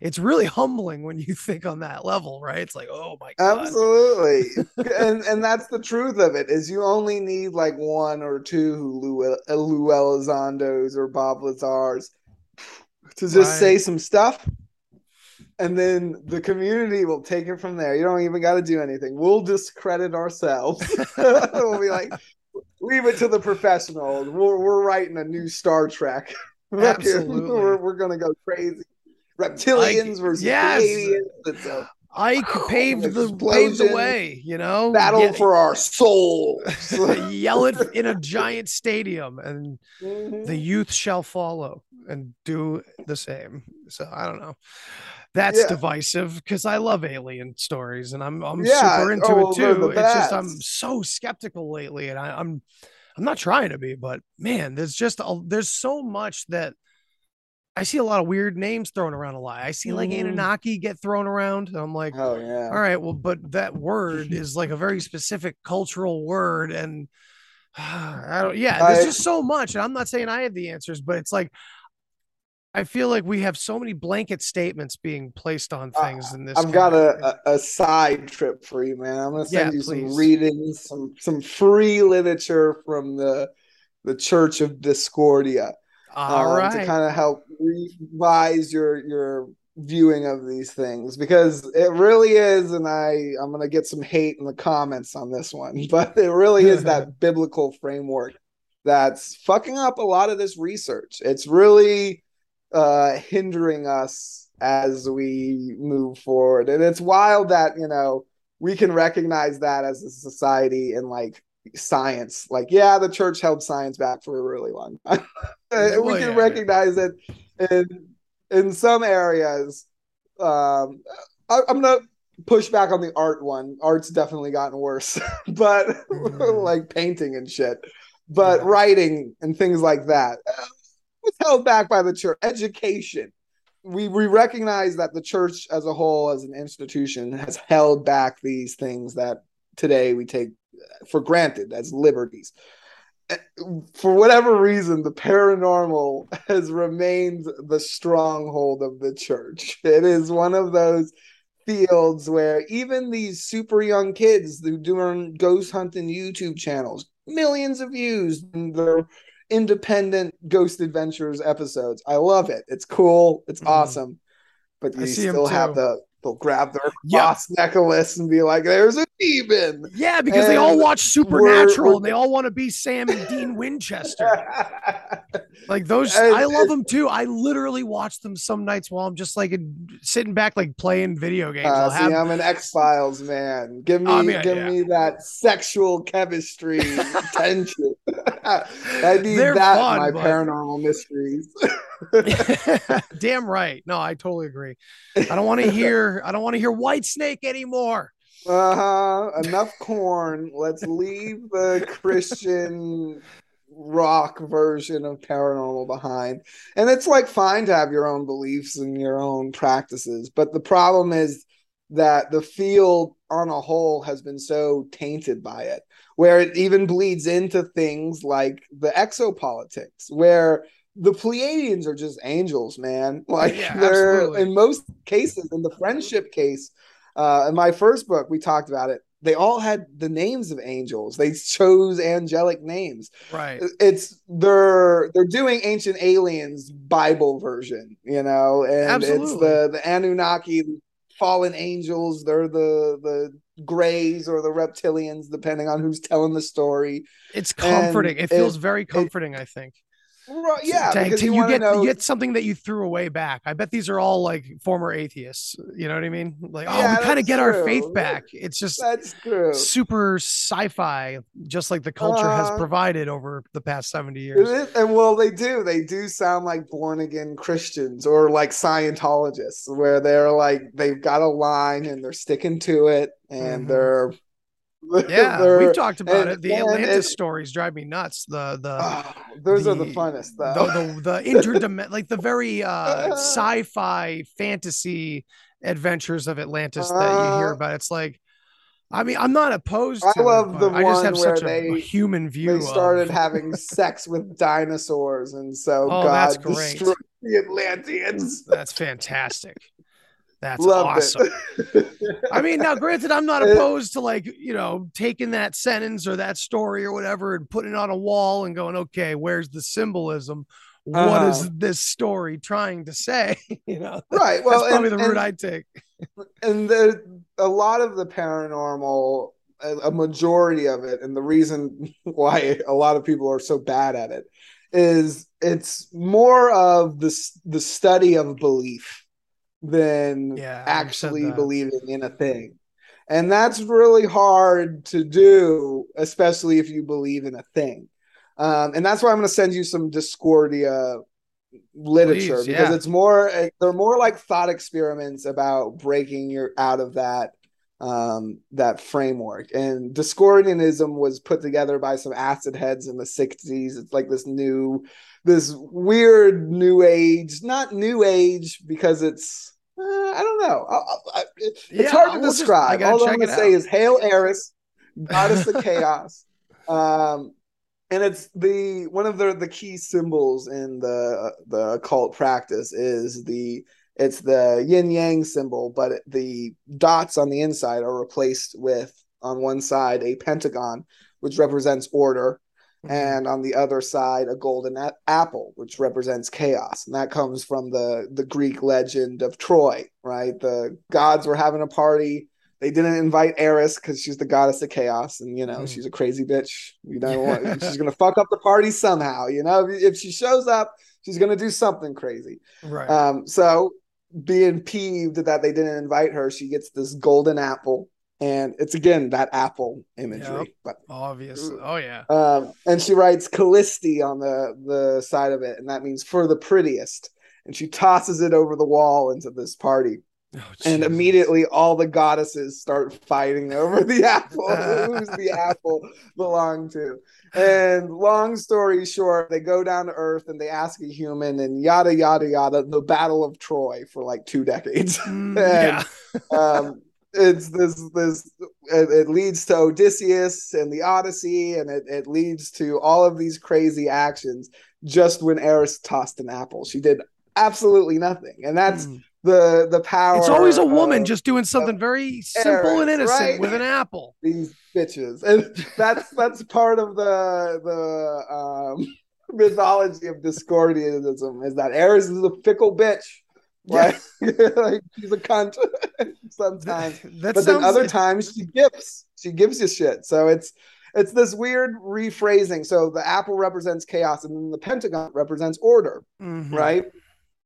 it's really humbling when you think on that level right? It's like oh my god. Absolutely. and and that's the truth of it is you only need like one or two Lou, Lou Elizondos or Bob Lazars to just Right. say some stuff and then the community will take it from there. You don't even got to do anything. We'll discredit ourselves. we'll be like, leave it to the professionals. We're, we're writing a new Star Trek. Absolutely. we're, we're going to go crazy. Reptilians versus yes. aliens. It's a ike paved the paved the way you know battle Ye- for our souls. yell it in a giant stadium and Mhm. the youth shall follow and do the same so i don't know that's Yeah. divisive because i love alien stories and i'm i'm Yeah, super into oh, it too it's just i'm so skeptical lately and I, i'm i'm not trying to be but man there's just a, there's so much that i see a lot of weird names thrown around a lot i see like Mhm. anunnaki get thrown around and i'm like oh yeah. all right well but that word is like a very specific cultural word and i don't yeah there's I- just so much and i'm not saying i have the answers but it's like i feel like we have so many blanket statements being placed on things in this I've got a, a, a side trip for you, man. I'm gonna send Yeah, you some readings, some some free literature from the the Church of Discordia. All um, right to kind of help revise your your viewing of these things because it really is and i i'm going to get some hate in the comments on this one but it really is that biblical framework that's fucking up a lot of this research. It's really uh hindering us as we move forward and it's wild that you know we can recognize that as a society and like science. Like yeah the church held science back for a really long time. We Well, can yeah. recognize it in in some areas. Um I, i'm gonna push back on the art one. Art's definitely gotten worse but Mhm. like painting and shit. But Yeah. writing and things like that uh, was held back by the church. Education. We we recognize that the church as a whole as an institution has held back these things that today we take for granted as liberties for whatever reason the paranormal has remained the stronghold of the church it is one of those fields where even these super young kids who doing ghost hunting youtube channels millions of views and they're independent Ghost Adventures episodes. I love it. It's cool. It's Mhm. awesome. But you still have the they'll grab their cross necklace and be like, "There's a demon." Yeah, because they all watch Supernatural we're- and they all want to be Sam and Dean Winchester. Like those, And I love them too. I literally watch them some nights while I'm just like sitting back, like playing video games. Uh, I'll see, have, I'm an X Files man. Give me, I mean, give yeah. me that sexual chemistry tension. I need They're that in fun, my but- paranormal mysteries. Damn right. No, I totally agree. I don't want to hear. I don't want to hear White Snake anymore. Uh-huh. Enough corn. Let's leave the Christian rock version of paranormal behind. And it's like fine to have your own beliefs and your own practices, but the problem is that the field on a whole has been so tainted by it, where it even bleeds into things like the exopolitics, where the Pleiadians are just angels, man. Like Yeah, they're absolutely. in most cases, in the friendship case, uh, in my first book, we talked about it. They all had the names of angels. They chose angelic names. Right. It's they're they're doing ancient aliens Bible version, you know, and it's the the Anunnaki fallen angels. They're the the grays or the reptilians, depending on who's telling the story. It's And comforting. It feels it- very comforting. I think. Right, yeah, to you, you get know. you get something that you threw away back. I bet these are all like former atheists. You know what I mean? Like, oh, Yeah, we kind of get our faith back. It's just That's true. super sci-fi, just like the culture has Uh-huh. provided over the past seventy years. and well, they do. They do sound like born again Christians or like Scientologists, where they're like they've got a line and they're sticking to it, and Mhm. they're Yeah, we've talked about and- it. The and Atlantis it's- stories drive me nuts. The the Oh, those are the the- funnest the though. the, the interdimension, like the very uh, sci-fi fantasy adventures of Atlantis that you hear Uh, about. It's like, I mean, I'm not opposed. I to love it, the but I just one have where such a, a they- human view. they started of, having sex with dinosaurs, and so Oh, God destroyed the Atlanteans. That's fantastic. That's Loved awesome. I mean, now granted, I'm not opposed to like, you know, taking that sentence or that story or whatever and putting it on a wall and going, okay, where's the symbolism? What is Uh-huh. this story trying to say? you know, right. Well, that's probably and- the route I'd take. and the a lot of the paranormal a, a majority of it and the reason why a lot of people are so bad at it is it's more of the the study of belief than Yeah, actually believing in a thing. And that's really hard to do especially if you believe in a thing. Um, and that's why i'm going to send you some discordia literature Please, because yeah. it's more they're more like thought experiments about breaking your out of that um that framework. And discordianism was put together by some acid heads in the 60s it's like this new this weird new age not new age because it's uh, i don't know. I, I, it's Yeah, hard to just- describe. gotta all i'm gonna say is hail eris goddess of chaos. Um and it's the one of the the key symbols in the the occult practice is the it's the yin yang symbol but the dots on the inside are replaced with on one side a pentagon which represents order Mm-hmm. and on the other side a golden a- apple which represents chaos and that comes from the the greek legend of troy right the gods were having a party they didn't invite Eris because she's the goddess of chaos, and you know Mm. she's a crazy bitch. You know, what- she's gonna fuck up the party somehow. You know, if, if she shows up, she's gonna do something crazy. Right. Um, so being peeved that they didn't invite her, she gets this golden apple, and it's again that apple imagery. Yep. But Obviously. Oh yeah. um, and she writes Kallisti on the the side of it, and that means for the prettiest. And she tosses it over the wall into this party Oh, and immediately all the goddesses start fighting over the apple who's the apple belong to and long story short they go down to earth and they ask a human and yada yada yada the battle of troy for like two decades Mm, and, yeah. um it's this this it, it leads to odysseus and the odyssey and it, it leads to all of these crazy actions just when eris tossed an apple she did absolutely nothing and that's Mm. the the power It's always a woman of just doing something very simple and innocent right? with an apple. these bitches and that's that's part of the the um mythology of Discordianism is that Eris is a fickle bitch. Like, like she's a cunt sometimes. That but then other times she gives. She gives you shit. So it's it's this weird rephrasing. So the apple represents chaos and then the pentagon represents order Mhm. right?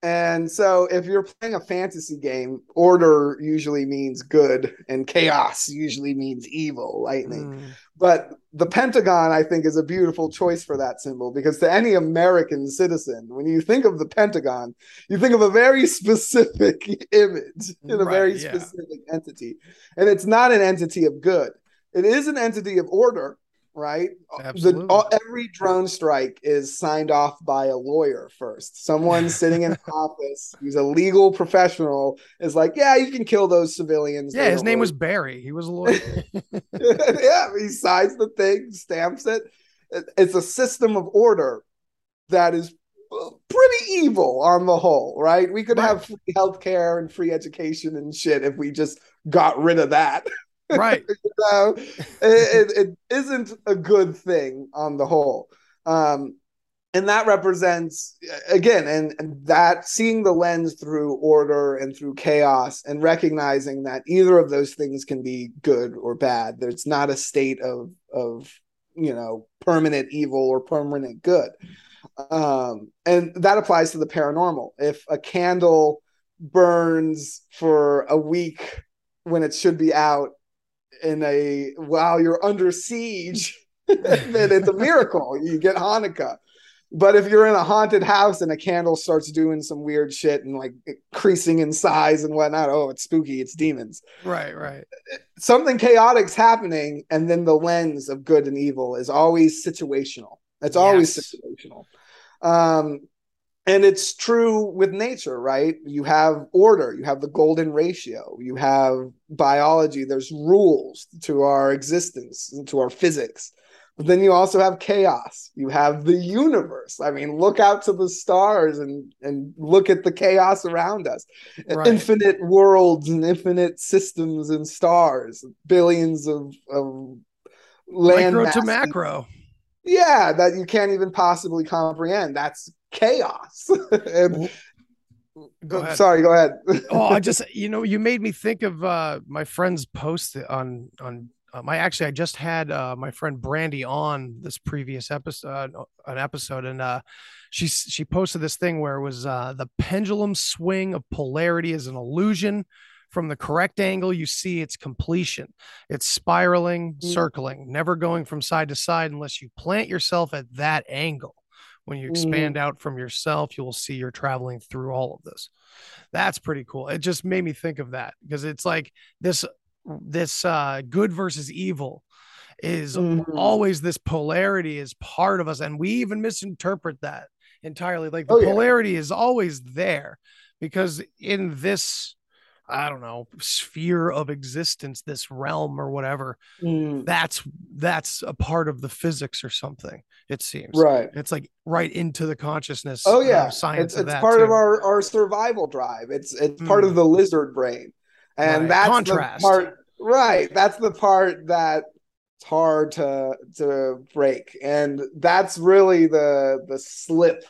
And so if you're playing a fantasy game, order usually means good and chaos usually means evil, lightning. Mm. But the Pentagon, I think, is a beautiful choice for that symbol because to any American citizen, when you think of the Pentagon, you think of a very specific image in a Right, very yeah. specific entity. And it's not an entity of good, it is an entity of order, right? Absolutely. The, all, every drone strike is signed off by a lawyer first. Someone sitting in an office who's a legal professional is like, yeah, you can kill those civilians. Yeah, his name was Barry. He was a lawyer. yeah, he signs the thing, stamps it. It- It's a system of order that is uh, pretty evil on the whole, right? We could Right. have free healthcare and free education and shit if we just got rid of that. Right. So it, it, it isn't a good thing on the whole. Um, and that represents again and, and that seeing the lens through order and through chaos and recognizing that either of those things can be good or bad there's not a state of of you know permanent evil or permanent good um and that applies to the paranormal if a candle burns for a week when it should be out in a while you're under siege then it's a miracle you get hanukkah but if you're in a haunted house and a candle starts doing some weird shit and like increasing in size and whatnot, oh, it's spooky, it's demons. Right. Right. Something chaotic's happening, and then the lens of good and evil is always situational. It's always Yes. situational. Um, and it's true with nature, right? You have order, you have the golden ratio, you have biology, there's rules to our existence, to our physics. But then you also have chaos. You have the universe. I mean, look out to the stars and and look at the chaos around us. Right. Infinite worlds and infinite systems and stars, billions of of land Micro to macro. yeah, that you can't even possibly comprehend. That's chaos. and, Go ahead. Sorry, go ahead. oh, I just you know you made me think of uh my friend's post on on my actually I just had uh my friend Brandy on this previous episode uh, an episode and uh she she posted this thing where it was uh the pendulum swing of polarity is an illusion from the correct angle you see its completion it's spiraling Mm. circling never going from side to side unless you plant yourself at that angle when you expand out from yourself you will see you're traveling through all of this that's pretty cool it just made me think of that because it's like this this uh good versus evil is Mhm. always this polarity is part of us and we even misinterpret that entirely like the Oh, yeah. polarity is always there because in this i don't know sphere of existence this realm or whatever Mm, that's that's a part of the physics or something it seems right. it's like right into the consciousness Oh uh, yeah, science it's, of it's that part of our our survival drive. It's it's part of Mm. the lizard brain, and Right. that's Contrast. the part. Right, that's the part that it's hard to to break, and that's really the the slip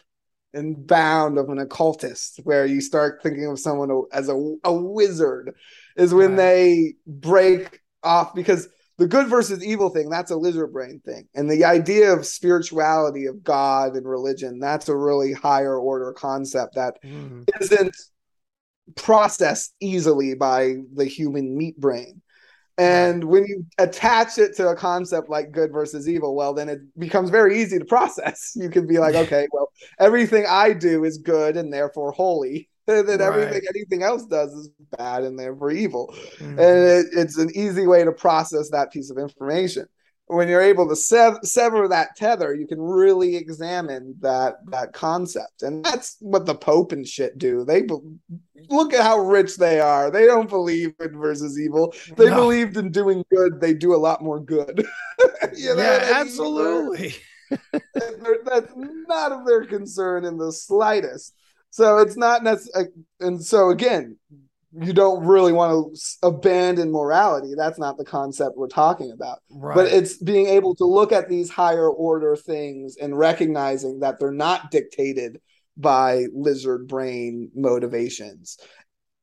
and bound of an occultist, where you start thinking of someone as a a wizard, is when Right. they break off because the good versus evil thing that's a lizard brain thing and the idea of spirituality of god and religion that's a really higher order concept that Mm. isn't processed easily by the human meat brain and when you attach it to a concept like good versus evil well then it becomes very easy to process. You can be like okay well everything i do is good and therefore holy. And then everything anything else does is bad and therefore evil. Mm. and it, it's an easy way to process that piece of information when you're able to sev- sever that tether you can really examine that that concept. And that's what the pope and shit do. They be- look at how rich they are. They don't believe in versus evil. They No. believed in doing good. They do a lot more good. You know yeah absolutely. That's not of their concern in the slightest. So it's not necessary. And so again, you don't really want to abandon morality. That's not the concept we're talking about. Right. But it's being able to look at these higher order things and recognizing that they're not dictated by lizard brain motivations,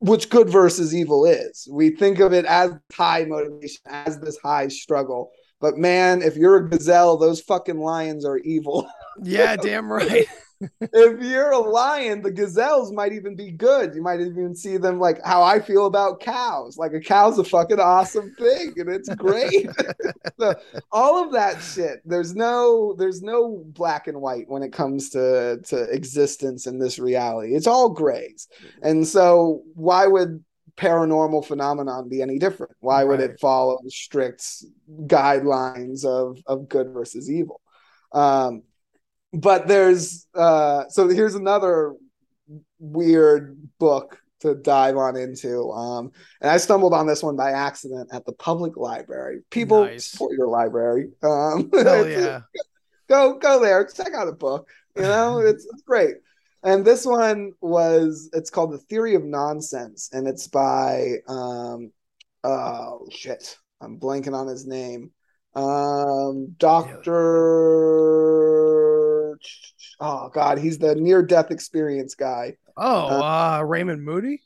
which good versus evil is. We think of it as high motivation, as this high struggle. But man, if you're a gazelle, those fucking lions are evil. yeah, damn right. if you're a lion, the gazelles might even be good. You might even see them like how I feel about cows. Like a cow's a fucking awesome thing, and it's great. so, all of that shit. There's no there's no black and white when it comes to to existence in this reality. It's all grays. And so why would paranormal phenomenon be any different? Why would Right. it follow strict guidelines of of good versus evil? Um, but there's uh so here's another weird book to dive on into um and i stumbled on this one by accident at the public library. People Nice. support your library. Um Hell yeah. go go there. Check out a book you know? It's, it's great. And this one was it's called the theory of nonsense and it's by um oh shit. I'm blanking on his name. Um dr oh god he's the near death experience guy Oh, uh, Raymond Moody.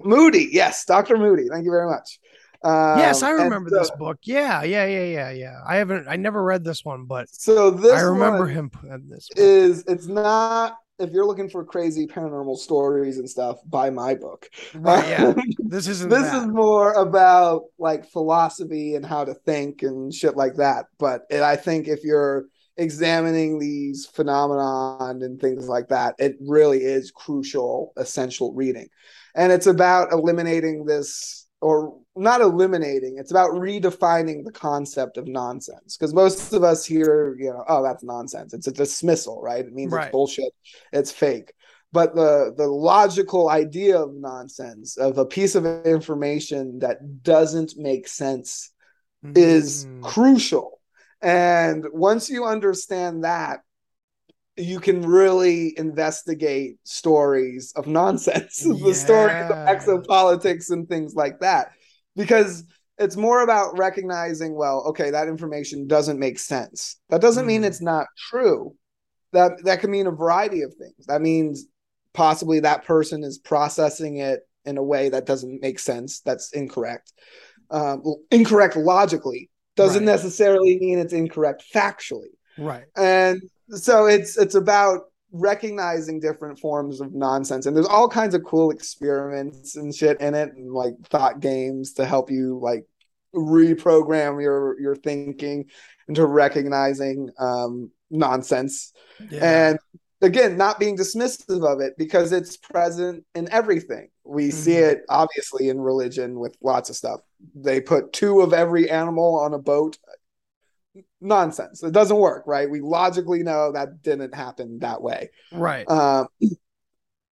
moody yes dr moody thank you very much um, yes, I remember so- this book. Yeah, yeah, yeah, yeah, yeah. I haven't, I never read this one, but so this I remember him putting this. One. is it's not if you're looking for crazy paranormal stories and stuff buy my book Right, yeah. This isn't. this that. is more about like philosophy and how to think and shit like that but it, i think if you're examining these phenomenon and things like that it really is crucial essential reading. And it's about eliminating this or not eliminating it's about redefining the concept of nonsense. Because most of us hear you know oh that's nonsense. It's a dismissal right? It means Right. it's bullshit. It's fake. But the the logical idea of nonsense of a piece of information that doesn't make sense is Mm. crucial and once you understand that you can really investigate stories of nonsense the stories of Yeah. exopolitics and things like that. Because it's more about recognizing well okay that information doesn't make sense. That doesn't mean Mhm. it's not true. That that can mean a variety of things. That means possibly that person is processing it in a way that doesn't make sense. That's incorrect. Um, incorrect logically doesn't Right. necessarily mean it's incorrect factually right. and so it's it's about recognizing different forms of nonsense and there's all kinds of cool experiments and shit in it and like thought games to help you like reprogram your your thinking into recognizing um nonsense Yeah. and again not being dismissive of it because it's present in everything. We see Mhm. it obviously in religion with lots of stuff. They put two of every animal on a boat. Nonsense. It doesn't work right? We logically know that didn't happen that way. Right. um,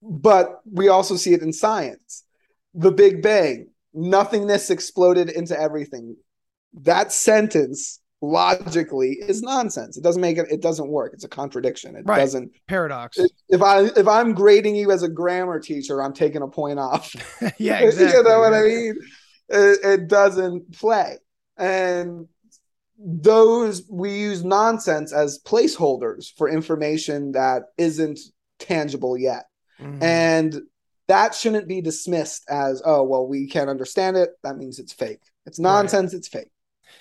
but we also see it in science. The big bang nothingness exploded into everything. That sentence logically is nonsense. It doesn't make it it doesn't work. It's a contradiction. It Right. doesn't Paradox. if i if i'm grading you as a grammar teacher i'm taking a point off. Yeah, exactly. you know what i mean? It, it doesn't play. And those we use nonsense as placeholders for information that isn't tangible yet. Mhm. and that shouldn't be dismissed as oh well we can't understand it. That means it's fake. It's nonsense. It's fake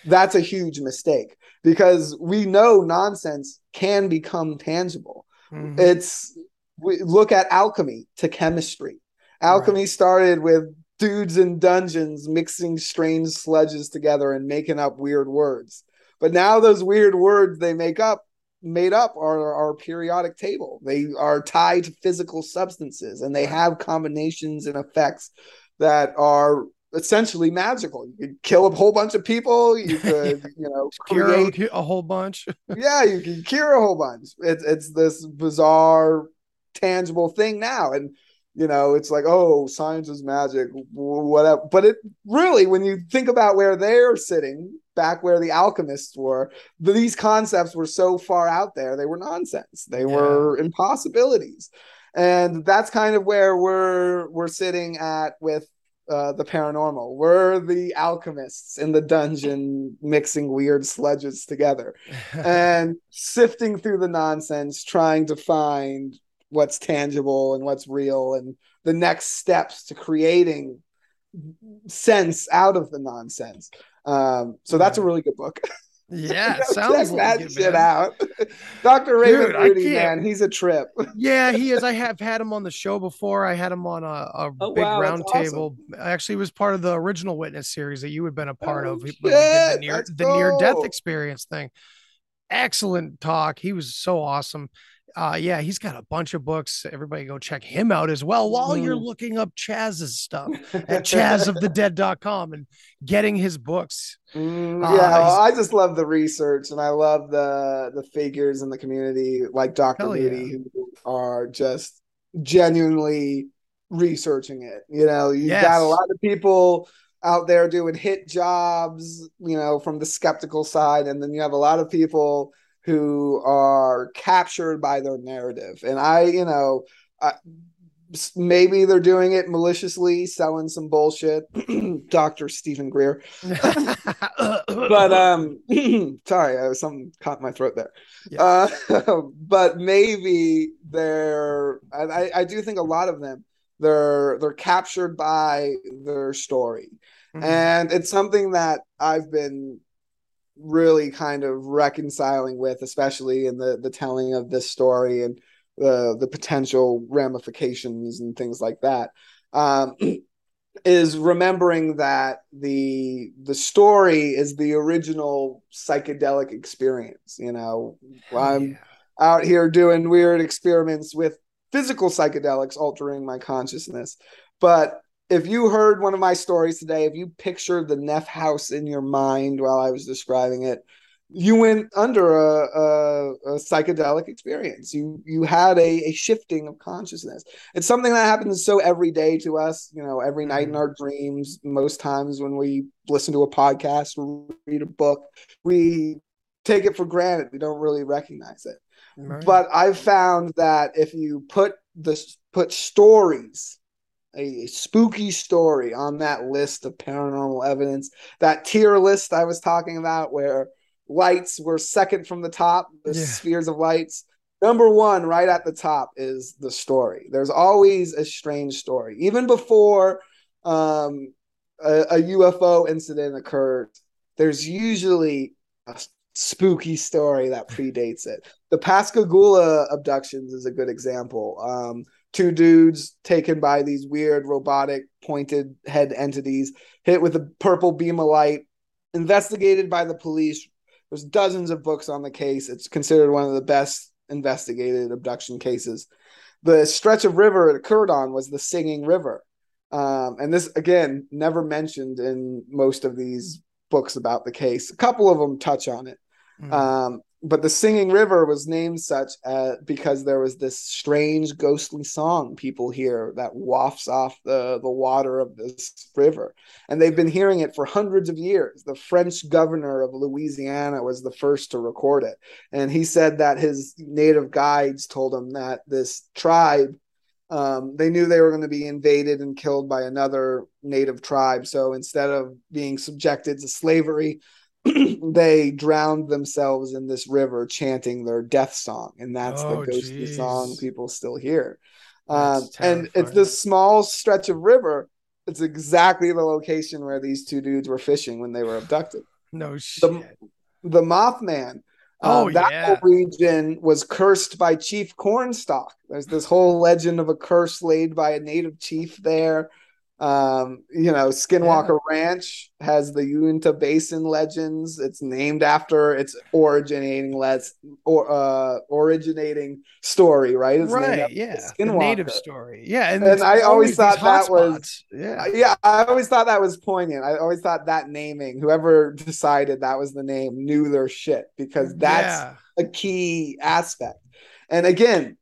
that's a huge mistake because we know nonsense can become tangible. Mhm. it's we look at alchemy to chemistry. Alchemy started with dudes in dungeons mixing strange sludges together and making up weird words. But now those weird words they make up made up are our periodic table. They are tied to physical substances and they have combinations and effects that are essentially magical you could kill a whole bunch of people you could you know create Cure a, whole bunch. yeah, you can cure a whole bunch. It's it's this bizarre, tangible thing now, and you know, it's like, oh, science is magic, whatever. But it really, when you think about where they're sitting, back where the alchemists were, these concepts were so far out there, they were nonsense. They were impossibilities, and that's kind of where we're we're sitting at with uh, the paranormal. We're the alchemists in the dungeon, mixing weird sludges together and sifting through the nonsense, trying to find what's tangible and what's real and the next steps to creating sense out of the nonsense. Um, so that's a really good book. Yeah, Check that it, shit out. Dr. Raven Dude, Rudy, man, he's a trip. Yeah, he is. I have had him on the show before. I had him on a, a Oh, big wow, that's round awesome. table. Actually, was part of the original Witness series that you had been a part Oh, of. did the near the near death experience thing. Excellent talk. He was so awesome. Uh, yeah, he's got a bunch of books. Everybody go check him out as well while you're Mm. looking up Chaz's stuff at chazofthedead.com and getting his books. Mm, Uh, yeah, well, I just love the research and I love the the figures in the community like Dr. Hell yeah. Moody who are just genuinely researching it. You know, you've got a lot of people out there doing hit jobs, you know, from the skeptical side, and then you have a lot of people who are captured by their narrative. And I, you know, I, maybe they're doing it maliciously, selling some bullshit. Dr. Stephen Greer but um sorry I was something caught my throat there uh but maybe they're I, I do think a lot of them they're they're captured by their story Mhm. and it's something that i've been really kind of reconciling with especially in the the telling of this story and the the potential ramifications and things like that um is remembering that the the story is the original psychedelic experience you know i'm Yeah. out here doing weird experiments with physical psychedelics altering my consciousness but if you heard one of my stories today if you pictured the neff house in your mind while i was describing it you went under a, a, a psychedelic experience. You you had a, a shifting of consciousness. It's something that happens so every day to us you know every night in Mhm. our dreams. Most times when we listen to a podcast read a book we take it for granted. We don't really recognize it. Right. but i've found that if you put this put stories a spooky story on that list of paranormal evidence. That tier list i was talking about where lights were second from the top the Yeah. spheres of lights. Number one right at the top is the story. There's always a strange story. Even before um, a, a ufo incident occurred there's usually a spooky story that predates it. The pascagoula abductions is a good example. Um, two dudes taken by these weird robotic pointed head entities hit with a purple beam of light investigated by the police. There's dozens of books on the case. It's considered one of the best investigated abduction cases. The stretch of river it occurred on was the singing river. Um, and this again never mentioned in most of these books about the case. A couple of them touch on it. Mhm. um, but the Singing River was named such uh, because there was this strange ghostly song people hear that wafts off the, the water of this river. And they've been hearing it for hundreds of years. The French governor of Louisiana was the first to record it. And he said that his native guides told him that this tribe, um, they knew they were going to be invaded and killed by another native tribe. So instead of being subjected to slavery, they drowned themselves in this river chanting their death song and that's Oh, the ghostly jeez. song people still hear um, and it's this small stretch of river it's exactly the location where these two dudes were fishing when they were abducted no shit. the, the mothman Oh, um, that yeah. whole region was cursed by chief cornstalk there's this whole legend of a curse laid by a native chief there um, you know, Skinwalker Ranch has the Uinta Basin legends. It's named after its originating let's or uh originating story, right? It's right. Yeah. The native story. Yeah. And, And I always these thought that was- yeah. Yeah, I always thought that was poignant. I always thought that naming, whoever decided that was the name, knew their shit because that's yeah. a key aspect. And again,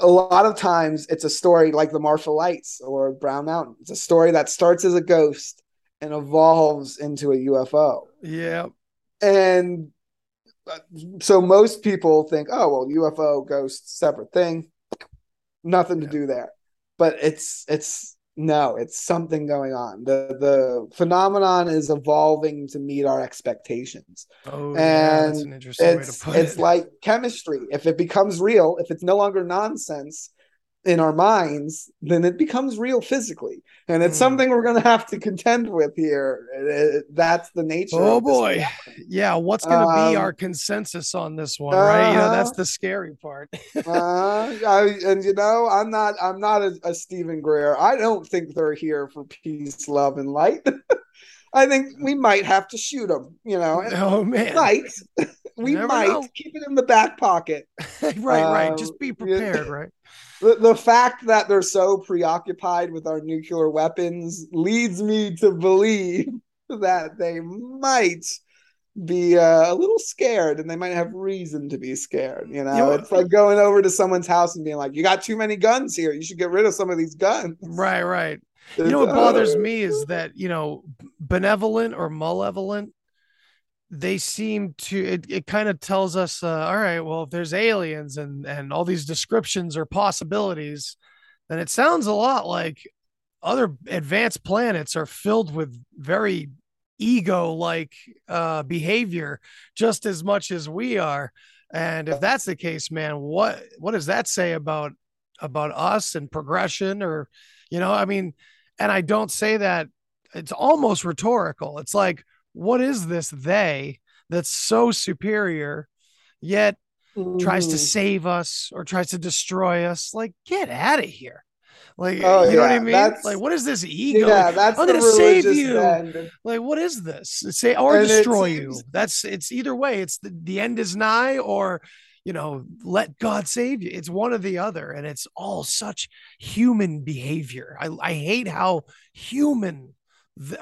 a lot of times it's a story like the Marfa Lights or Brown Mountain. It's a story that starts as a ghost and evolves into a UFO. Yeah. And uh, so most people think, oh, well, UFO, ghost, separate thing, nothing to Yeah. do there. But it's it's no, it's something going on. The the phenomenon is evolving to meet our expectations. Oh, yeah, and that's an interesting way to it's put it's it. like chemistry. If it becomes real, if it's no longer nonsense in our minds, then it becomes real physically, and it's Hmm. something we're going to have to contend with here. It- that's the nature. Oh boy. Yeah, what's going to be Um, our consensus on this one, right? You know, that's uh-huh. the scary part. uh, I, and you know, I'm not, I'm not a, a Stephen Greer. I don't think they're here for peace, love, and light. I think we might have to shoot them. You know, oh we man. might, we might know. keep it in the back pocket. right, right. Um, Just be yeah. prepared, right? The, the fact that they're so preoccupied with our nuclear weapons leads me to believe that they might be uh, a little scared and they might have reason to be scared. You know, You know- it's like going over to someone's house and being like, You got too many guns here. You should get rid of some of these guns. Right, right. You know what bothers uh, me is that, you know, benevolent or malevolent, they seem to it, it kind of tells us, uh, all right, well, if there's aliens and and all these descriptions or possibilities, then it sounds a lot like other advanced planets are filled with very ego like uh behavior just as much as we are. And if that's the case, man, what what does that say about about us and progression or you know, I mean, and I don't say that it's almost rhetorical. It's like, what is this they that's so superior yet tries to mhm. save us or tries to destroy us? Like, get out of here. Like, Oh, you know what I mean? that's- Like, what is this ego? Yeah, that's I'm gonna save you. end. Like, what is this? Say or And destroy you. That's it's either way. It's the, the end is nigh, or you know, let God save you. It's one or the other, and it's all such human behavior. I I hate how human.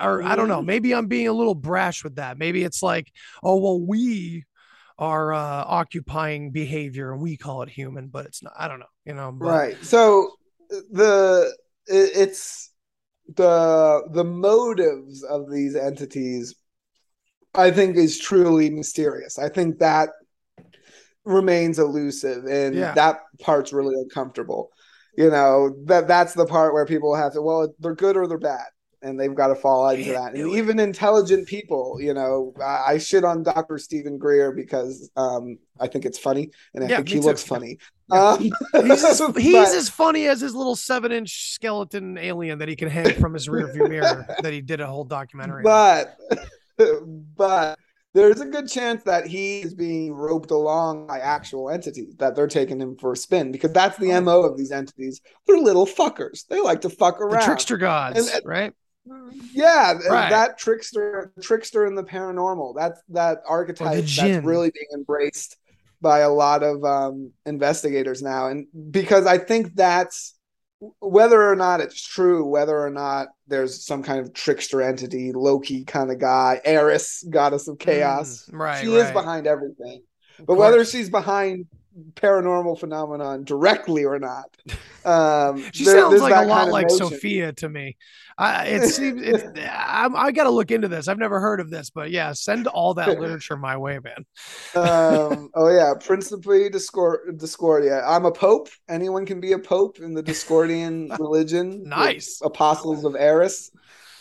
Or I don't know. Maybe I'm being a little brash with that. Maybe it's like, oh well, we are uh, occupying behavior and we call it human, but it's not. I don't know. You know, but, right so the it's the the motives of these entities i think is truly mysterious i think that remains elusive and Yeah. that part's really uncomfortable you know that that's the part where people have to well they're good or they're bad and they've got to fall into that and even intelligent people you know I, I shit on dr stephen greer because um i think it's funny and i Yeah, think he too. looks funny um, He's as, he's but- as funny as his little seven inch skeleton alien that he can hang from his rearview mirror that he did a whole documentary. on. but but there's a good chance that he is being roped along by actual entities that they're taking him for a spin because that's the mo of these entities they're little fuckers they like to fuck the around trickster gods, And- and- right? Yeah Right. that trickster trickster in the paranormal. That's that archetype that's really being embraced by a lot of um investigators now. And because i think that's whether or not it's true, whether or not there's some kind of trickster entity, Loki kind of guy, Eris, goddess of chaos, Mm, right, she is behind everything. But whether she's behind paranormal phenomenon directly or not, um, she there- sounds like a lot like notion. Sophia to me. I it seems it's, I'm, I got to look into this. I've never heard of this, but yeah, send all that literature my way, man. um, oh yeah, principally Discord, Discordia. I'm a pope. Anyone can be a pope in the Discordian religion. Nice. apostles of Eris.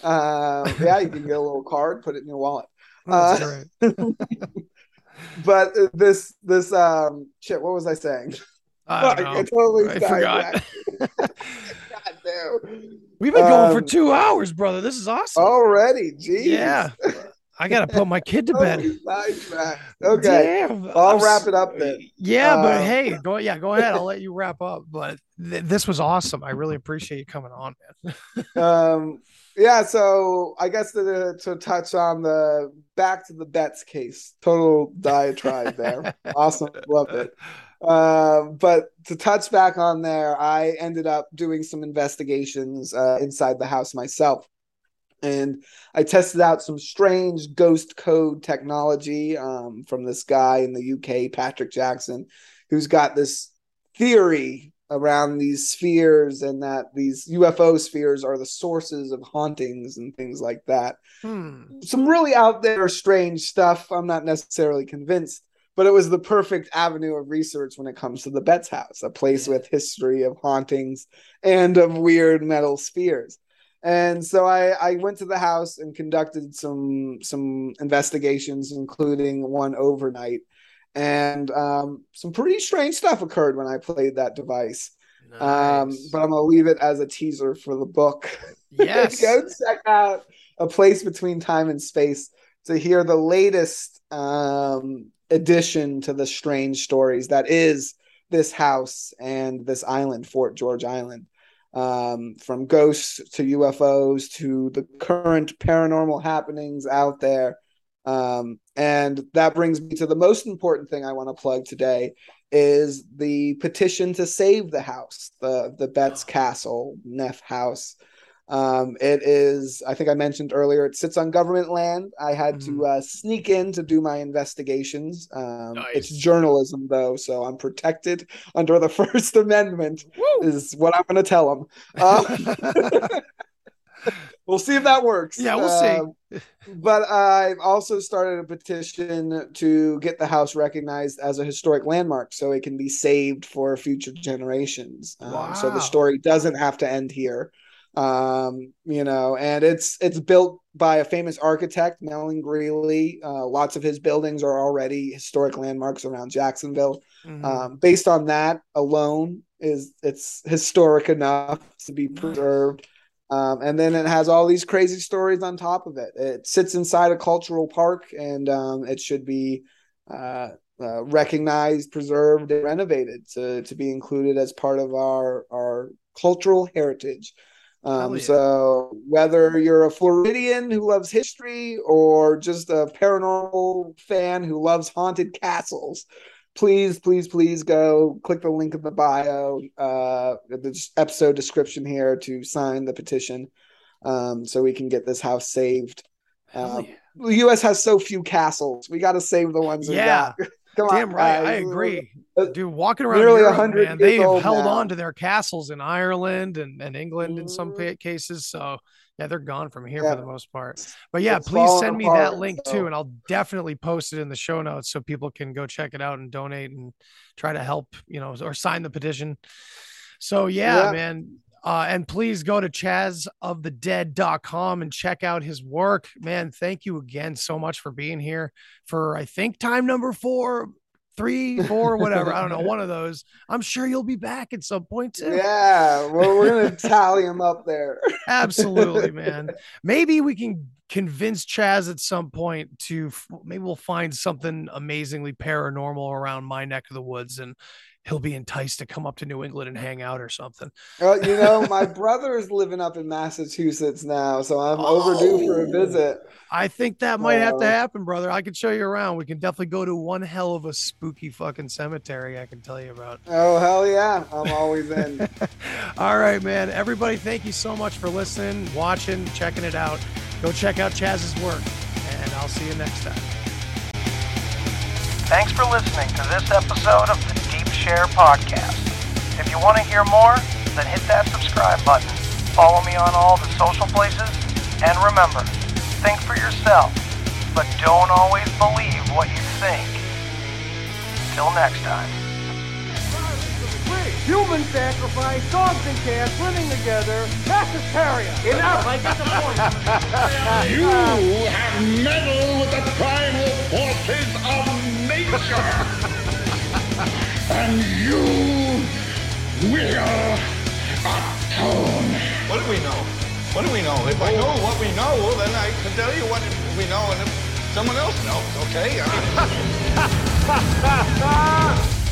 Um, yeah, you can get a little card, put it in your wallet. That's Uh. But this this um shit. What was I saying? I Fuck, know. totally I forgot. sidetracked. God damn. We've been going for Um, two hours, brother. This is awesome. Already, geez. yeah, I got to put my kid to bed. Okay. Damn. I'll I'm wrap it up then. Yeah, but Um, hey, go yeah, go ahead. I'll let you wrap up. But th- this was awesome. I really appreciate you coming on, man. um yeah so i guess to, to touch on the back to the Betz case. Total diatribe there. Awesome. Love it. Um but to touch back on there i ended up doing some investigations uh, inside the house myself. And i tested out some strange ghost code technology um, from this guy in the uk patrick jackson who's got this theory around these spheres and that these UFO spheres are the sources of hauntings and things like that. Hmm. Some really out there strange stuff. I'm not necessarily convinced, but it was the perfect avenue of research when it comes to the Betz house, a place with history of hauntings and of weird metal spheres. and so I, I went to the house and conducted some some investigations, including one overnight, and um, some pretty strange stuff occurred when I played that device. Um, but I'm gonna leave it as a teaser for the book. yes. Go check out a place between time and space to hear the latest um, addition to the strange stories that is this house and this island, Fort George Island. Um, from ghosts to UFOs to the current paranormal happenings out there. Um, and that brings me to the most important thing I want to plug today is the petition to save the house, the the Betz Castle Neff House. Um, it is, I think I mentioned earlier, it sits on government land. I had to uh, sneak in to do my investigations. Um, It's journalism, though, so I'm protected under the First Amendment, is what I'm going to tell them. Uh, we'll see if that works. Yeah, we'll see. Um, but I've also started a petition to get the house recognized as a historic landmark so it can be saved for future generations. Um, so the story doesn't have to end here. Um, you know, and it's it's built by a famous architect, Mellen Greeley. Uh, lots of his buildings are already historic landmarks around Jacksonville. Mhm. Um, based on that alone, is it's historic enough to be preserved. Um, and then it has all these crazy stories on top of it. It sits inside a cultural park, and um, it should be uh, uh, recognized, preserved, and renovated to to be included as part of our our cultural heritage. Um, yeah. so whether you're a Floridian who loves history or just a paranormal fan who loves haunted castles, please, please, please go click the link in the bio, uh, the episode description here to sign the petition, um, so we can get this house saved. Um, yeah. The U.S. has so few castles. We got to save the ones we Yeah. got. Come Damn on, right. I agree. Uh, Dude, walking around nearly Europe, 100 man, they've held now. on to their castles in Ireland and, and England in some Mhm. cases. So yeah, they're gone from here Yeah. for the most part. But yeah, It's please send me apart, that link so- too, and I'll definitely post it in the show notes so people can go check it out and donate and try to help, you know, or sign the petition. So yeah, Yeah. man. Uh, and please go to chazofthedead.com and check out his work. Man, thank you again so much for being here for I think time number four, three, four, whatever. I don't know, one of those. I'm sure you'll be back at some point too. Yeah, well, we're gonna tally them up there. Absolutely, man. Maybe we can convince Chaz at some point to maybe we'll find something amazingly paranormal around my neck of the woods and he'll be enticed to come up to New England and hang out or something. Well, you know, my brother is living up in Massachusetts now, so I'm overdue for a Oh. visit. I think that might have to Uh, happen, brother. I can show you around. We can definitely go to one hell of a spooky fucking cemetery I can tell you about. Oh hell yeah, I'm always in. All right, man. Everybody, thank you so much for listening, watching, checking it out. Go check out Chaz's work, and I'll see you next time. Thanks for listening to this episode of the Deep Share Podcast. If you want to hear more, then hit that subscribe button. Follow me on all the social places. And remember, think for yourself, but don't always believe what you think. Till next time. Human sacrifice, dogs and cats living together, that's hysteria. Enough, I get the point. You have meddled with the primal forces of nature. and you will atone. What do we know? What do we know? If I know what we know, then I can tell you what we know, and if someone else knows, okay?